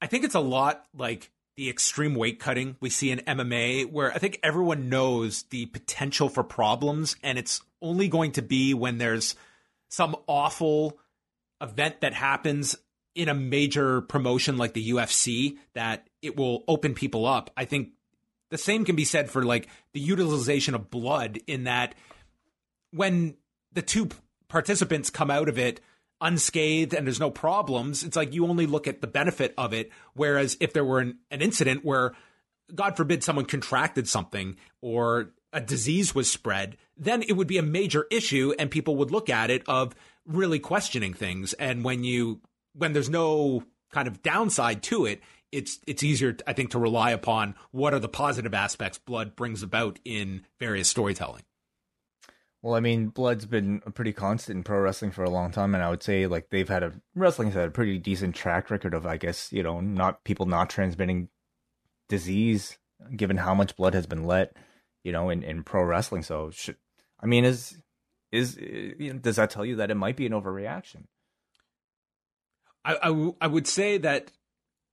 I think it's a lot like the extreme weight cutting we see in MMA, where I think everyone knows the potential for problems, and it's only going to be when there's some awful event that happens in a major promotion like the UFC that it will open people up. I think the same can be said for like the utilization of blood in that when the two participants come out of it unscathed and there's no problems, it's like you only look at the benefit of it. Whereas if there were an, an incident where, God forbid, someone contracted something or a disease was spread, then it would be a major issue and people would look at it of really questioning things. And when you, when there's no kind of downside to it, it's it's easier, I think, to rely upon what are the positive aspects blood brings about in various storytelling. Well, I mean, blood's been pretty constant in pro wrestling for a long time, and I would say like they've had a wrestling's had a pretty decent track record of, I guess, you know, not people not transmitting disease, given how much blood has been let, you know, in, in pro wrestling. So, should, I mean, is is does that tell you that it might be an overreaction? I, I, w- I would say that,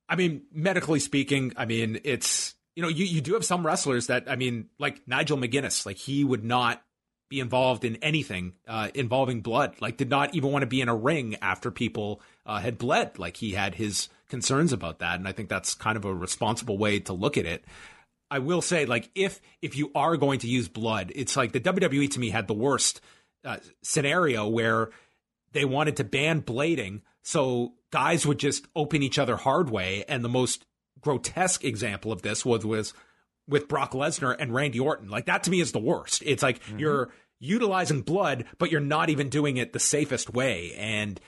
I mean, medically speaking, I mean, it's you know, you you do have some wrestlers that, I mean, like Nigel McGuinness, like he would not be involved in anything uh, involving blood. Like, did not even want to be in a ring after people uh, had bled. Like, he had his concerns about that, and I think that's kind of a responsible way to look at it. I will say, like, if if you are going to use blood, it's like the WWE to me had the worst uh, scenario where they wanted to ban blading, so guys would just open each other hard way, and the most grotesque example of this was was with Brock Lesnar and Randy Orton. Like that to me is the worst. It's like mm-hmm. you're utilizing blood, but you're not even doing it the safest way. And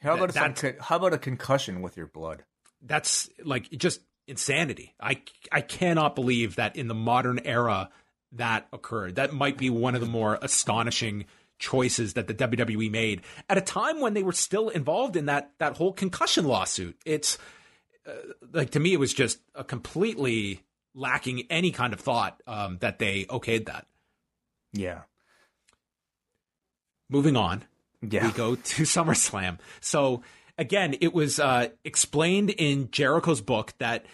how about that, how about a concussion with your blood? That's like just insanity. I I cannot believe that in the modern era that occurred. That might be one of the more astonishing choices that the WWE made at a time when they were still involved in that that whole concussion lawsuit. It's uh, like to me it was just a completely lacking any kind of thought um, that they okayed that. Yeah. Moving on, yeah. we go to *laughs* SummerSlam. So again, it was uh, explained in Jericho's book that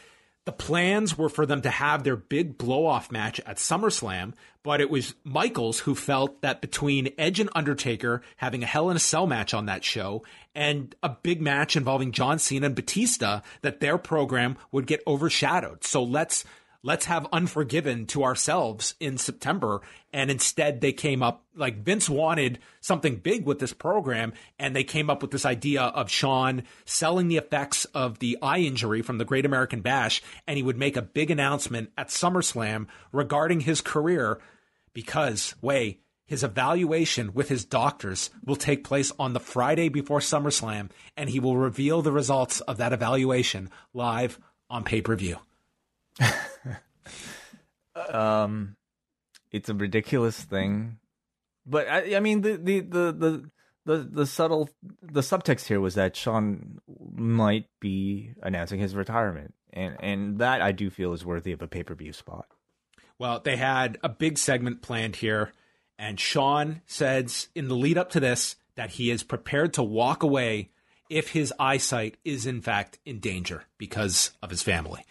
the plans were for them to have their big blow off match at SummerSlam, but it was Michaels who felt that between Edge and Undertaker having a Hell in a Cell match on that show and a big match involving John Cena and Batista, that their program would get overshadowed. So let's let's have Unforgiven to ourselves in September. And instead, they came up like Vince wanted something big with this program, and they came up with this idea of Shawn selling the effects of the eye injury from the Great American Bash, and he would make a big announcement at SummerSlam regarding his career because, Wai, his evaluation with his doctors will take place on the Friday before SummerSlam, and he will reveal the results of that evaluation live on pay per view. *laughs* um, it's a ridiculous thing, but I, I mean the, the the the the the subtle the subtext here was that Shawn might be announcing his retirement, and and that I do feel is worthy of a pay per view spot. Well, they had a big segment planned here, and Shawn says in the lead up to this that he is prepared to walk away if his eyesight is in fact in danger because of his family.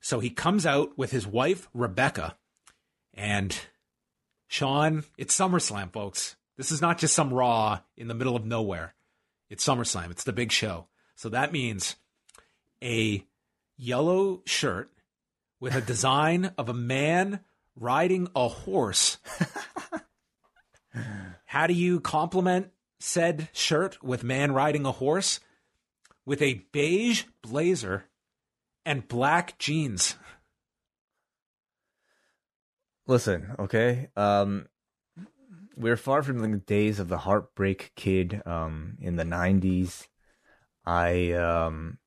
So he comes out with his wife, Rebecca, and Shawn, it's SummerSlam, folks. This is not just some Raw in the middle of nowhere. It's SummerSlam, it's the big show. So that means a yellow shirt with a design of a man riding a horse. *laughs* How do you compliment said shirt with man riding a horse? With a beige blazer and black jeans. Listen, okay. Um, we're far from the days of the heartbreak kid um, in the '90s. I, um,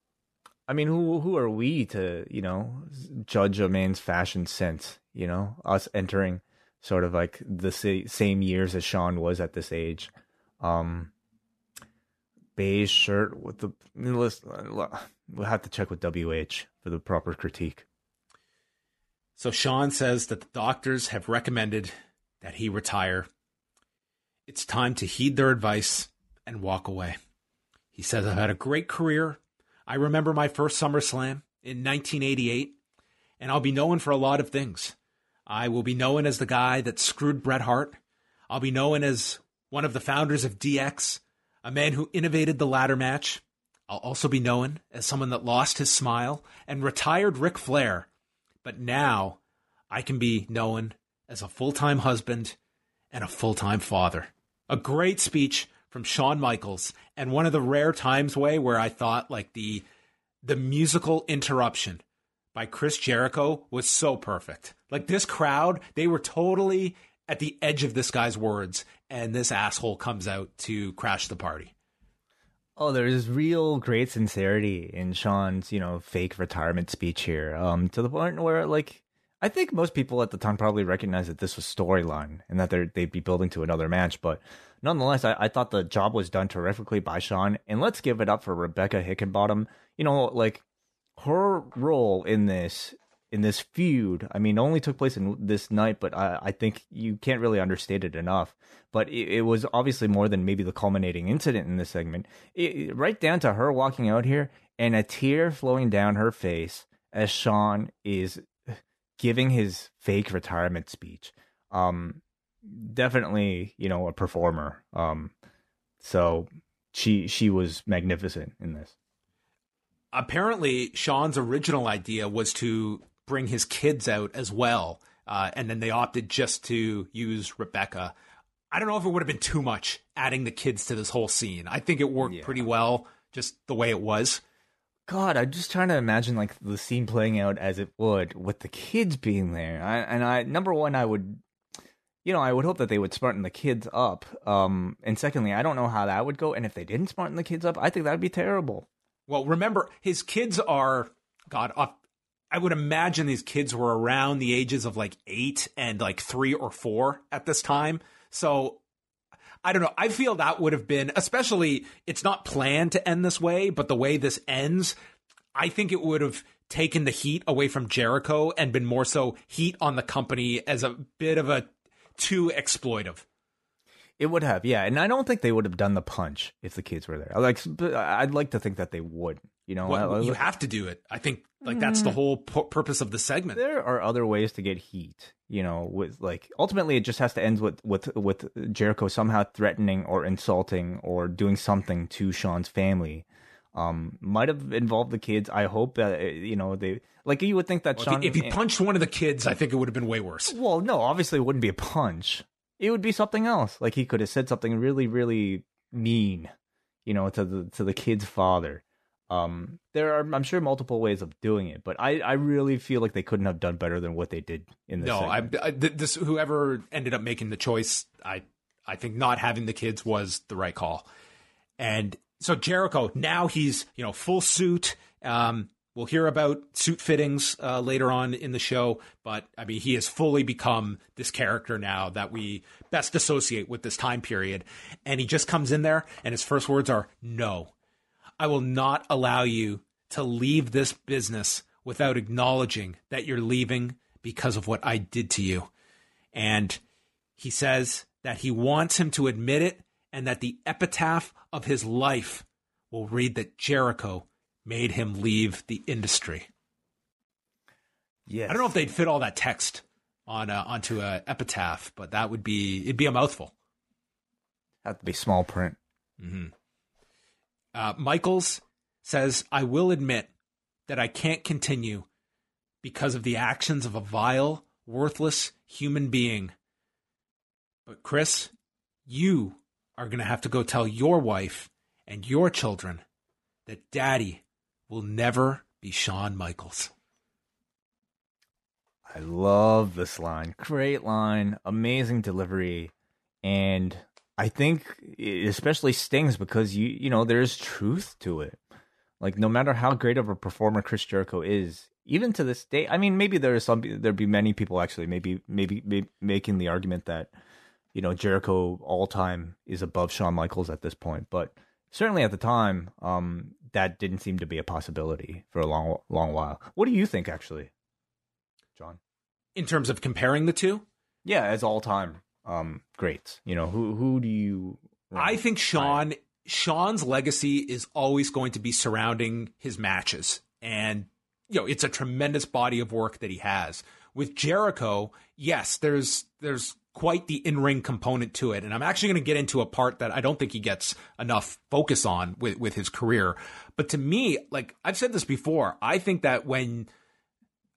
I mean, who who are we to you know judge a man's fashion sense? You know, us entering sort of like the same years as Shawn was at this age. Um, beige shirt with the list. We'll have to check with WH for the proper critique. So Shawn says that the doctors have recommended that he retire. It's time to heed their advice and walk away. He says, I've had a great career. I remember my first SummerSlam in 1988, and I'll be known for a lot of things. I will be known as the guy that screwed Bret Hart. I'll be known as one of the founders of DX, a man who innovated the ladder match. I'll also be known as someone that lost his smile and retired Ric Flair. But now I can be known as a full time husband and a full time father. A great speech from Shawn Michaels, and one of the rare times Wai where I thought like the the musical interruption by Chris Jericho was so perfect. Like this crowd, they were totally at the edge of this guy's words, and this asshole comes out to crash the party. Oh, there's real great sincerity in Shawn's, you know, fake retirement speech here. Um, to the point where, like, I think most people at the time probably recognized that this was storyline and that they'd be building to another match. But nonetheless, I, I thought the job was done terrifically by Shawn. And let's give it up for Rebecca Hickenbottom. You know, like her role in this in this feud, I mean, only took place in this night, but I, I think you can't really understate it enough. But it, it, was obviously more than maybe the culminating incident in this segment. It, right down to her walking out here and a tear flowing down her face as Shawn is giving his fake retirement speech. Um, definitely, you know, a performer. Um, so she she was magnificent in this. Apparently, Shawn's original idea was to bring his kids out as well. Uh, and then they opted just to use Rebecca. I don't know if it would have been too much adding the kids to this whole scene. I think it worked yeah. pretty well, just the way it was. God, I'm just trying to imagine like the scene playing out as it would with the kids being there. I, and I, number one, I would, you know, I would hope that they would smarten the kids up. Um, and secondly, I don't know how that would go. And if they didn't smarten the kids up, I think that'd be terrible. Well, remember, his kids are God. I would imagine these kids were around the ages of like eight and like three or four at this time. So I don't know. I feel that would have been, especially, it's not planned to end this way, but the way this ends, I think it would have taken the heat away from Jericho and been more so heat on the company as a bit of a too exploitive. It would have, yeah, and I don't think they would have done the punch if the kids were there. Like, I'd like to think that they would. You know, well, I, you have to do it. I think like that's the mm. whole pu- purpose of the segment. There are other ways to get heat. You know, with like ultimately it just has to end with with with Jericho somehow threatening or insulting or doing something to Shawn's family. Um, might have involved the kids. I hope that uh, you know they like you would think that well, Shawn. If he, if he punched one of the kids, I think it would have been way worse. Well, no, obviously it wouldn't be a punch. It would be something else. Like he could have said something really, really mean, you know, to the to the kid's father. Um, there are, I'm sure, multiple ways of doing it, but I, I really feel like they couldn't have done better than what they did in this. No, I, I, this whoever ended up making the choice, I, I think not having the kids was the right call. And so Jericho now he's you know full suit. Um, we'll hear about suit fittings uh, later on in the show, but I mean he has fully become this character now that we best associate with this time period. And he just comes in there, and his first words are no I will not allow you to leave this business without acknowledging that you're leaving because of what I did to you. And he says that he wants him to admit it and that the epitaph of his life will read that Jericho made him leave the industry. Yeah, I don't know if they'd fit all that text on a, onto a epitaph, but that would be it'd be a mouthful. Have to be small print. Mm-hmm. Uh, Michaels says, I will admit that I can't continue because of the actions of a vile, worthless human being. But, Chris, you are going to have to go tell your wife and your children that daddy will never be Shawn Michaels. I love this line. Great line, amazing delivery, and I think it especially stings because you you know there's truth to it. Like no matter how great of a performer Chris Jericho is, even to this day, I mean, maybe there is some there'd be many people actually maybe maybe, maybe making the argument that you know Jericho all time is above Shawn Michaels at this point, but certainly at the time, um, that didn't seem to be a possibility for a long long while. What do you think, actually, John? In terms of comparing the two, Yeah, as all time um, greats, you know who who do you? I think Shawn Shawn's legacy is always going to be surrounding his matches, and you know it's a tremendous body of work that he has. With Jericho, yes, there's there's quite the in ring component to it, and I'm actually going to get into a part that I don't think he gets enough focus on with with his career. But to me, like I've said this before, I think that when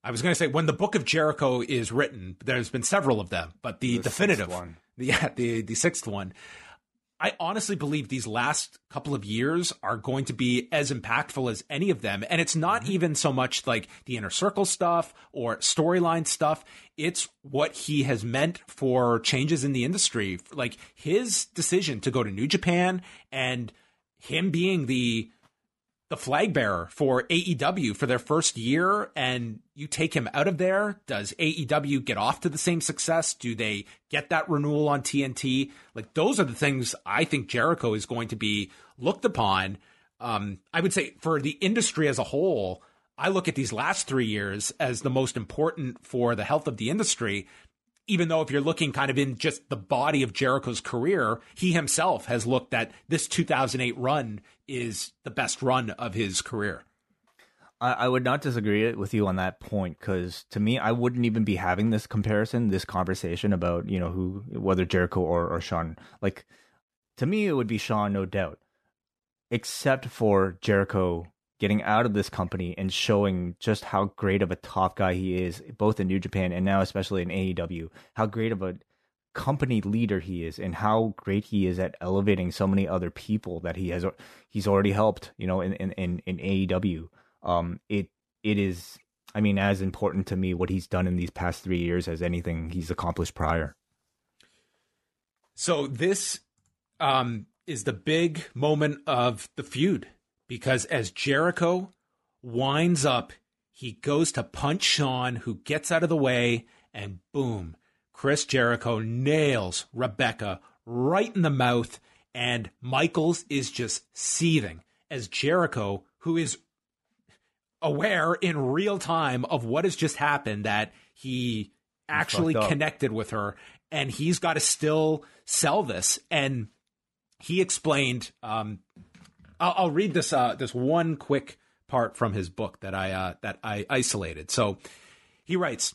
I was going to say when the Book of Jericho is written, there's been several of them, but the, The definitive one. the, *laughs* yeah, the the sixth one. I honestly believe these last couple of years are going to be as impactful as any of them. And it's not even so much like the inner circle stuff or storyline stuff. It's what he has meant for changes in the industry. Like his decision to go to New Japan and him being the the flag bearer for AEW for their first year and you take him out of there, does AEW get off to the same success? Do they get that renewal on TNT? Like those are the things I think Jericho is going to be looked upon. Um, I would say for the industry as a whole, I look at these last three years as the most important for the health of the industry. Even though if you're looking kind of in just the body of Jericho's career, he himself has looked at this 2008 run is the best run of his career. I, I would not disagree with you on that point because to me, I wouldn't even be having this comparison, this conversation about you know who whether Jericho or or Shawn. Like to me, it would be Shawn, no doubt, except for Jericho getting out of this company and showing just how great of a top guy he is, both in New Japan and now especially in AEW. How great of a company leader he is and how great he is at elevating so many other people that he has he's already helped you know in in in, in AEW um it it is i mean as important to me what he's done in these past 3 years as anything he's accomplished prior. So this um, is the big moment of the feud because as Jericho winds up, he goes to punch Shawn, who gets out of the way, and boom, Chris Jericho nails Rebecca right in the mouth, and Michaels is just seething as Jericho, who is aware in real time of what has just happened that he actually connected with her and he's got to still sell this. And he explained um I'll, I'll read this uh this one quick part from his book that I uh that I isolated. So he writes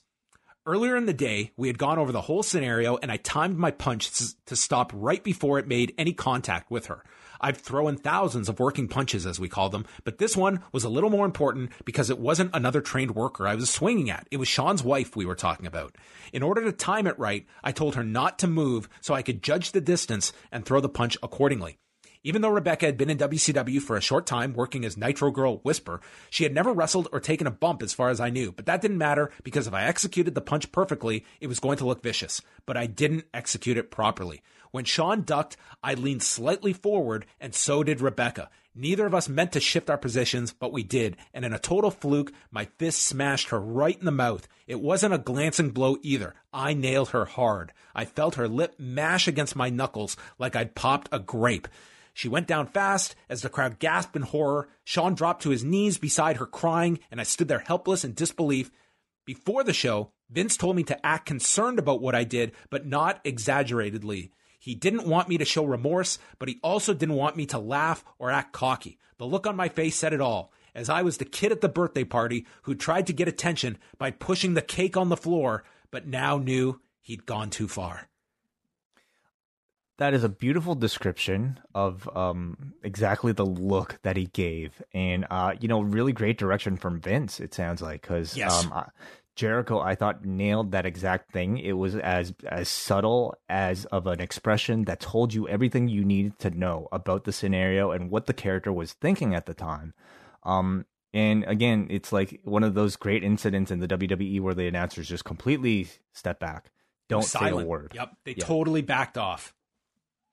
Earlier in the day, we had gone over the whole scenario and I timed my punch to stop right before it made any contact with her. I've thrown thousands of working punches, as we call them, but this one was a little more important because it wasn't another trained worker I was swinging at. It was Shawn's wife we were talking about. In order to time it right, I told her not to move so I could judge the distance and throw the punch accordingly. Even though Rebecca had been in WCW for a short time working as Nitro Girl Whisper, she had never wrestled or taken a bump as far as I knew. But that didn't matter because if I executed the punch perfectly, it was going to look vicious. But I didn't execute it properly. When Shawn ducked, I leaned slightly forward and so did Rebecca. Neither of us meant to shift our positions, but we did. And in a total fluke, my fist smashed her right in the mouth. It wasn't a glancing blow either. I nailed her hard. I felt her lip mash against my knuckles like I'd popped a grape. She went down fast as the crowd gasped in horror. Shawn dropped to his knees beside her crying, and I stood there helpless in disbelief. Before the show, Vince told me to act concerned about what I did, but not exaggeratedly. He didn't want me to show remorse, but he also didn't want me to laugh or act cocky. The look on my face said it all, as I was the kid at the birthday party who tried to get attention by pushing the cake on the floor, but now knew he'd gone too far. That is a beautiful description of um exactly the look that he gave and uh you know really great direction from Vince it sounds like cuz Yes. um Jericho I thought nailed that exact thing it was as as subtle as of an expression that told you everything you needed to know about the scenario and what the character was thinking at the time um and again it's like one of those great incidents in the WWE where the announcers just completely step back don't say a word Yep, they Yeah. totally backed off.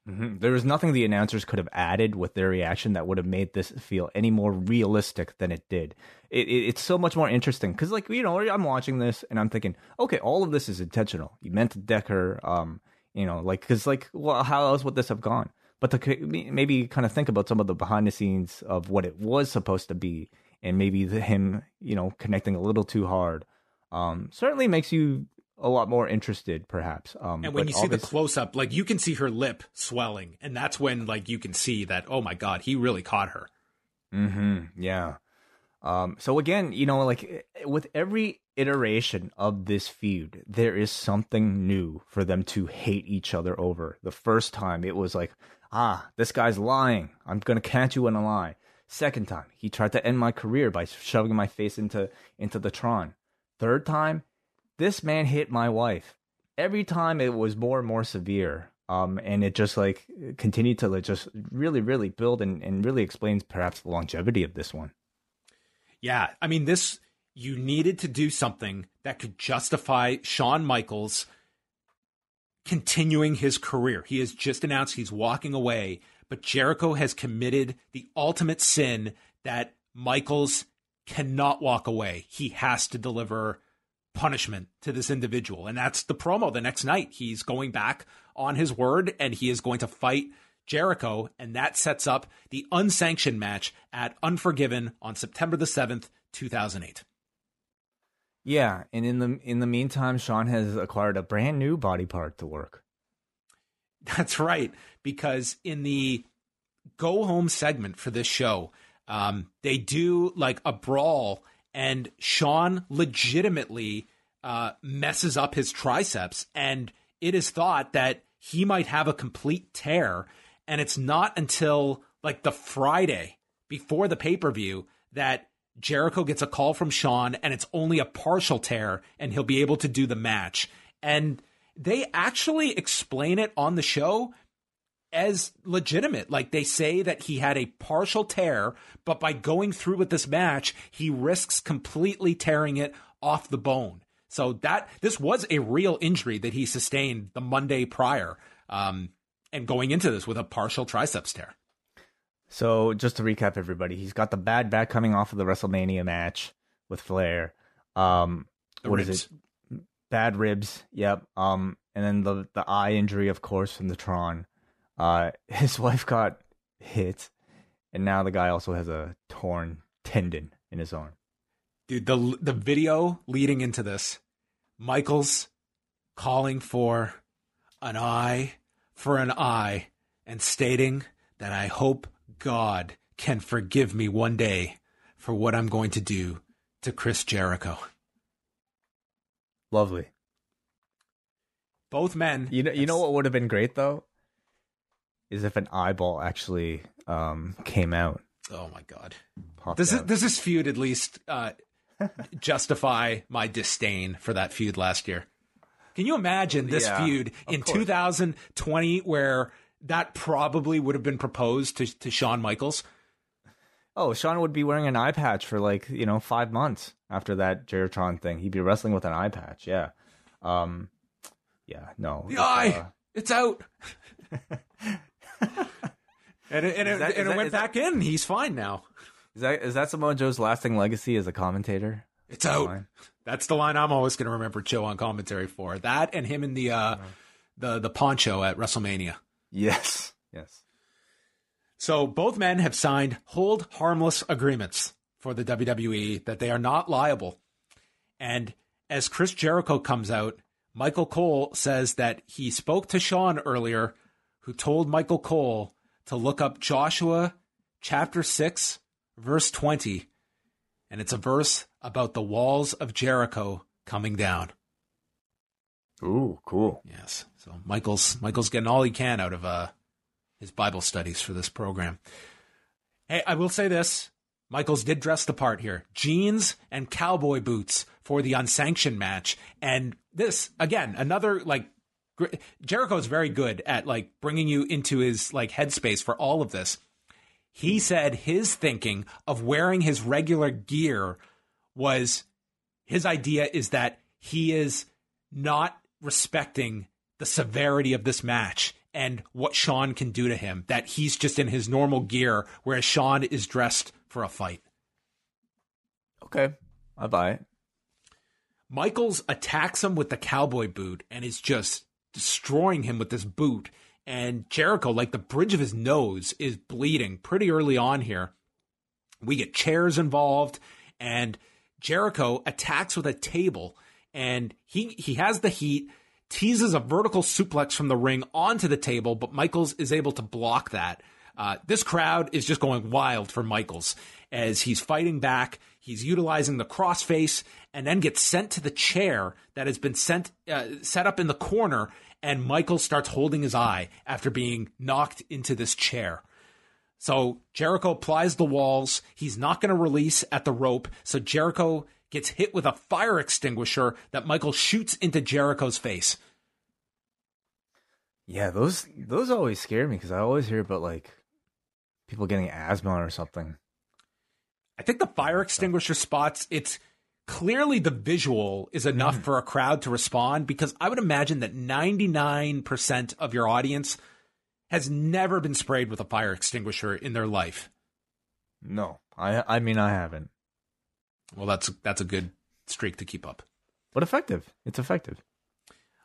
Mhm. There was nothing the announcers could have added with their reaction that would have made this feel any more realistic than it did. It, it, it's so much more interesting because, like, you know, I'm watching this and I'm thinking, okay, all of this is intentional. You meant to deck her um, You know, like because like, well, how else would this have gone? But to maybe kind of think about some of the behind the scenes of what it was supposed to be, and maybe the, him, you know, connecting a little too hard, um, certainly makes you a lot more interested, perhaps. Um, And when you see the close up, like you can see her lip swelling, and that's when like you can see that oh my god, he really caught her. Mm-hmm. Yeah. Um, so again, you know, like with every iteration of this feud, there is something new for them to hate each other over. The first time it was like, ah, this guy's lying. I'm gonna catch you in a lie. Second time, he tried to end my career by shoving my face into into the Tron. Third time, this man hit my wife. Every time it was more and more severe. Um, and it just like continued to like, just really, really build and, and really explains perhaps the longevity of this one. Yeah, I mean this. You needed to do something that could justify Shawn Michaels continuing his career. He has just announced he's walking away, but Jericho has committed the ultimate sin that Michaels cannot walk away. He has to deliver punishment to this individual. And that's the promo the next night. He's going back on his word and he is going to fight Jericho. And that sets up the unsanctioned match at Unforgiven on September the 7th, 2008. Yeah, and in the in the meantime, Shawn has acquired a brand new body part to work. That's right, because in the go home segment for this show, um, they do like a brawl, and Shawn legitimately uh, messes up his triceps, and it is thought that he might have a complete tear. And it's not until like the Friday before the pay per view that Jericho gets a call from Shawn, and it's only a partial tear, and he'll be able to do the match. And they actually explain it on the show as legitimate. Like they say that he had a partial tear, but by going through with this match, he risks completely tearing it off the bone. So that this was a real injury that he sustained the Monday prior, um, and going into this with a partial triceps tear. So just to recap, everybody, he's got the bad back coming off of the WrestleMania match with Flair. Um, The what is it? Bad ribs. Yep. Um, and then the the eye injury, of course, from the Tron. Uh, *laughs* his wife got hit, and now the guy also has a torn tendon in his arm. dude the the video leading into this michaels calling for an eye for an eye and stating that i hope god can forgive me one day for what i'm going to do to chris jericho Lovely. both men You know, you know what would have been great though, is if an eyeball actually um came out. oh my god does, it, does this feud at least uh, *laughs* justify my disdain for that feud last year can you imagine this Yeah, feud in course. 2020 where that probably would have been proposed to, to Shawn Michaels? Oh, Shawn would be wearing an eye patch for like you know five months after that Jeritron thing. He'd be wrestling with an eye patch. Yeah, um, yeah, no. The it's, eye, uh, it's out. *laughs* *laughs* and it, and it, that- and it that- went is that- back in. He's fine now. is that is that Samoa Joe's lasting legacy as a commentator? It's out. Fine. That's the line I'm always going to remember Joe on commentary for. That and him in the uh, the the poncho at WrestleMania. Yes, yes. So both men have signed hold harmless agreements for the WWE that they are not liable. And as Chris Jericho comes out, Michael Cole says that he spoke to Shawn earlier, who told Michael Cole to look up Joshua chapter 6, verse 20. And it's a verse about the walls of Jericho coming down. Ooh, cool. Yes. So Michael's Michael's getting all he can out of uh his Bible studies for this program. Hey, I will say this. Michaels did dress the part here. Jeans and cowboy boots for the unsanctioned match. And this, again, another like gr- Jericho's very good at like bringing you into his like headspace for all of this. He said his thinking of wearing his regular gear was his idea is that he is not respecting the severity of this match and what Shawn can do to him. That he's just in his normal gear, whereas Shawn is dressed for a fight. Okay, I buy it. Michaels attacks him with the cowboy boot and is just destroying him with this boot. And Jericho, like the bridge of his nose, is bleeding pretty early on here. We get chairs involved, and Jericho attacks with a table, and he he has the heat, teases a vertical suplex from the ring onto the table, but Michaels is able to block that. Uh, this crowd is just going wild for Michaels as he's fighting back. He's utilizing the crossface and then gets sent to the chair that has been sent uh, set up in the corner. And Michael starts holding his eye after being knocked into this chair. So Jericho applies the walls. He's not going to release at the rope. So Jericho gets hit with a fire extinguisher that Michael shoots into Jericho's face. Yeah, those those always scare me because I always hear about like people getting asthma or something. I think the fire extinguisher spots, it's clearly the visual is enough mm-hmm. for a crowd to respond because I would imagine that 99% of your audience has never been sprayed with a fire extinguisher in their life. No, I I mean I haven't. Well, that's that's a good streak to keep up. But effective. It's effective.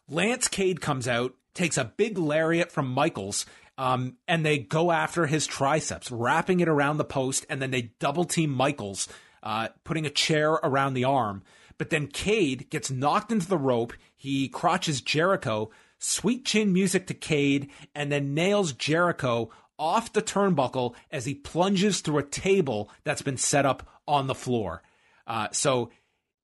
Lance Cade comes out, takes a big lariat from Michaels, um, and they go after his triceps, wrapping it around the post, and then they double team Michaels, uh, putting a chair around the arm. But then Cade gets knocked into the rope. He crotches Jericho, sweet chin music to Cade, and then nails Jericho off the turnbuckle as he plunges through a table that's been set up on the floor. Uh, so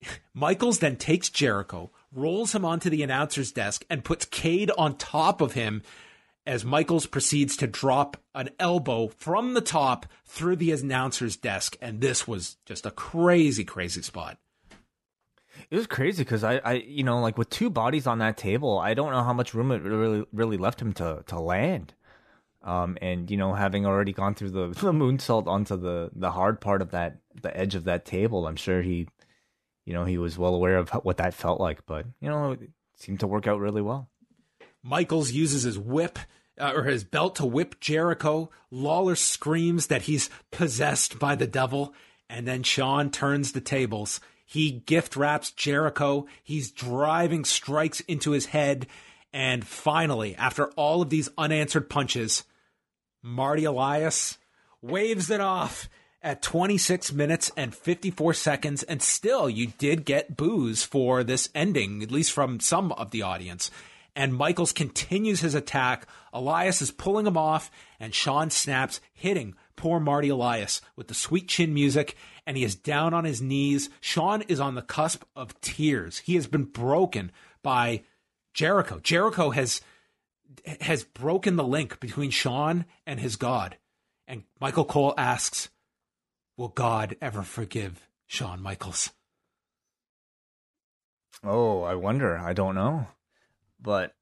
*laughs* Michaels then takes Jericho, rolls him onto the announcer's desk, and puts Cade on top of him as Michaels proceeds to drop an elbow from the top through the announcer's desk. And this was just a crazy, crazy spot. It was crazy because I, I, you know, like with two bodies on that table, I don't know how much room it really, really left him to, to land. Um, and you know, having already gone through the *laughs* the moonsault onto the the hard part of that, the edge of that table, I'm sure he, you know, he was well aware of what that felt like. But you know, it seemed to work out really well. Michaels uses his whip uh, or his belt to whip Jericho. Lawler screams that he's possessed by the devil. And then Shawn turns the tables. He gift wraps Jericho. He's driving strikes into his head. And finally, after all of these unanswered punches, Marty Elias waves it off at 26 minutes and 54 seconds. And still, you did get boos for this ending, at least from some of the audience and Michaels continues his attack. Elias is pulling him off, and Shawn snaps, hitting poor Marty Elias with the sweet chin music, and he is down on his knees. Shawn is on the cusp of tears. He has been broken by Jericho. Jericho has has broken the link between Shawn and his God. And Michael Cole asks, Will God ever forgive Shawn Michaels? Oh, I wonder. I don't know but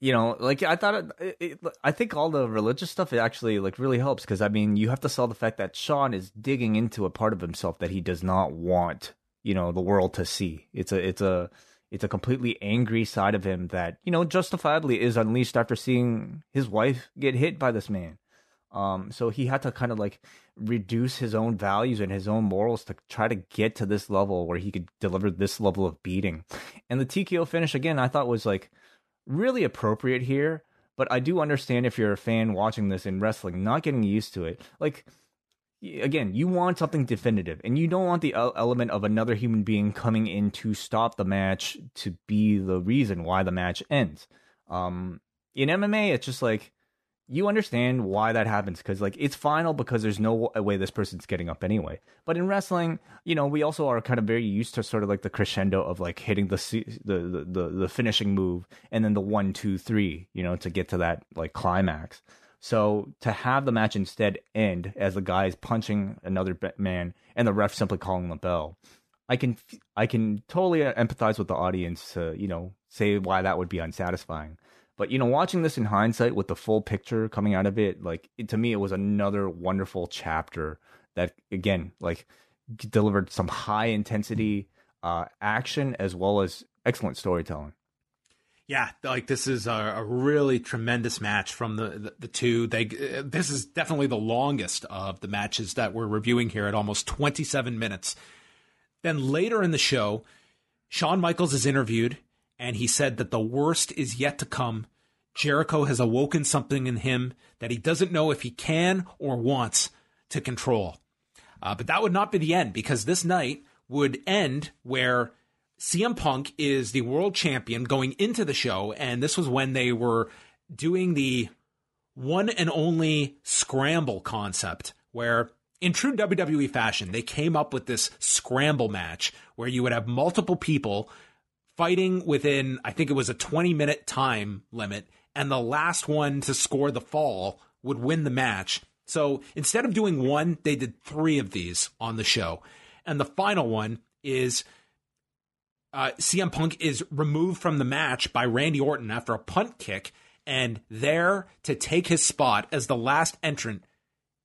you know, like I thought, it, it, I think all the religious stuff it actually like really helps because I mean, you have to sell the fact that Shawn is digging into a part of himself that he does not want, you know, the world to see. It's a, it's a, it's a completely angry side of him that you know justifiably is unleashed after seeing his wife get hit by this man. Um, so he had to kind of like reduce his own values and his own morals to try to get to this level where he could deliver this level of beating. And the TKO finish again, I thought was like really appropriate here. But I do understand if you're a fan watching this in wrestling, not getting used to it. Like, again, you want something definitive, and you don't want the element of another human being coming in to stop the match to be the reason why the match ends. Um, in MMA, it's just like you understand why that happens because like it's final because there's no way this person's getting up anyway. But in wrestling you know we also are kind of very used to sort of like the crescendo of like hitting the the the, the finishing move and then the one two three you know to get to that like climax. So to have the match instead end as the guy is punching another man and the ref simply calling the bell i can i can totally empathize with the audience to you know say why that would be unsatisfying but you know, watching this in hindsight with the full picture coming out of it, like it, to me, it was another wonderful chapter that again, like delivered some high intensity uh, action as well as excellent storytelling. Yeah, like this is a, a really tremendous match from the, the, the two. They uh, this is definitely the longest of the matches that we're reviewing here at almost 27 minutes. Then later in the show, Shawn Michaels is interviewed and he said that the worst is yet to come. Jericho has awoken something in him that he doesn't know if he can or wants to control. Uh, but that would not be the end because this night would end where CM Punk is the world champion going into the show, and this was when they were doing the one and only scramble concept, where in true WWE fashion, they came up with this scramble match where you would have multiple people fighting within, I think it was a 20 minute time limit, and the last one to score the fall would win the match. So instead of doing one, they did three of these on the show. And the final one is uh, CM Punk is removed from the match by Randy Orton after a punt kick. And there to take his spot as the last entrant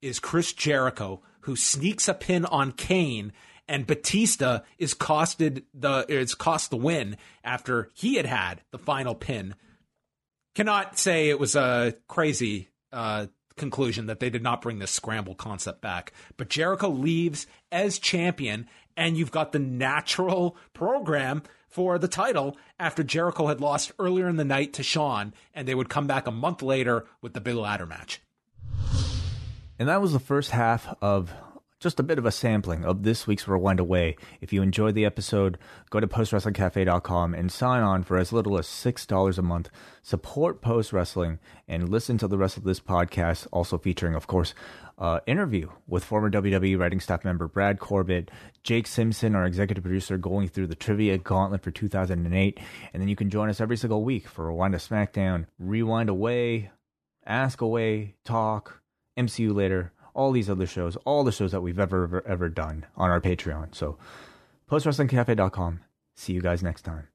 is Chris Jericho, who sneaks a pin on Kane. And Batista is costed the is cost the win after he had had the final pin. Cannot say it was a crazy uh, conclusion that they did not bring this scramble concept back. But Jericho leaves as champion, and you've got the natural program for the title after Jericho had lost earlier in the night to Shawn, and they would come back a month later with the big ladder match. And that was the first half of just a bit of a sampling of this week's Rewind-A-Wai. If you enjoyed the episode, go to postwrestlingcafe.com and sign on for as little as $6 a month. Support Post Wrestling and listen to the rest of this podcast, also featuring, of course, uh, interview with former WWE writing staff member Brad Corbett, Jake Simpson, our executive producer, going through the trivia gauntlet for 2008. And then you can join us every single week for Rewind to SmackDown, Rewind-A-Wai, Ask Away, Talk, MCU Later, all these other shows, all the shows that we've ever, ever, ever done on our Patreon. So, postwrestlingcafe.com. See you guys next time.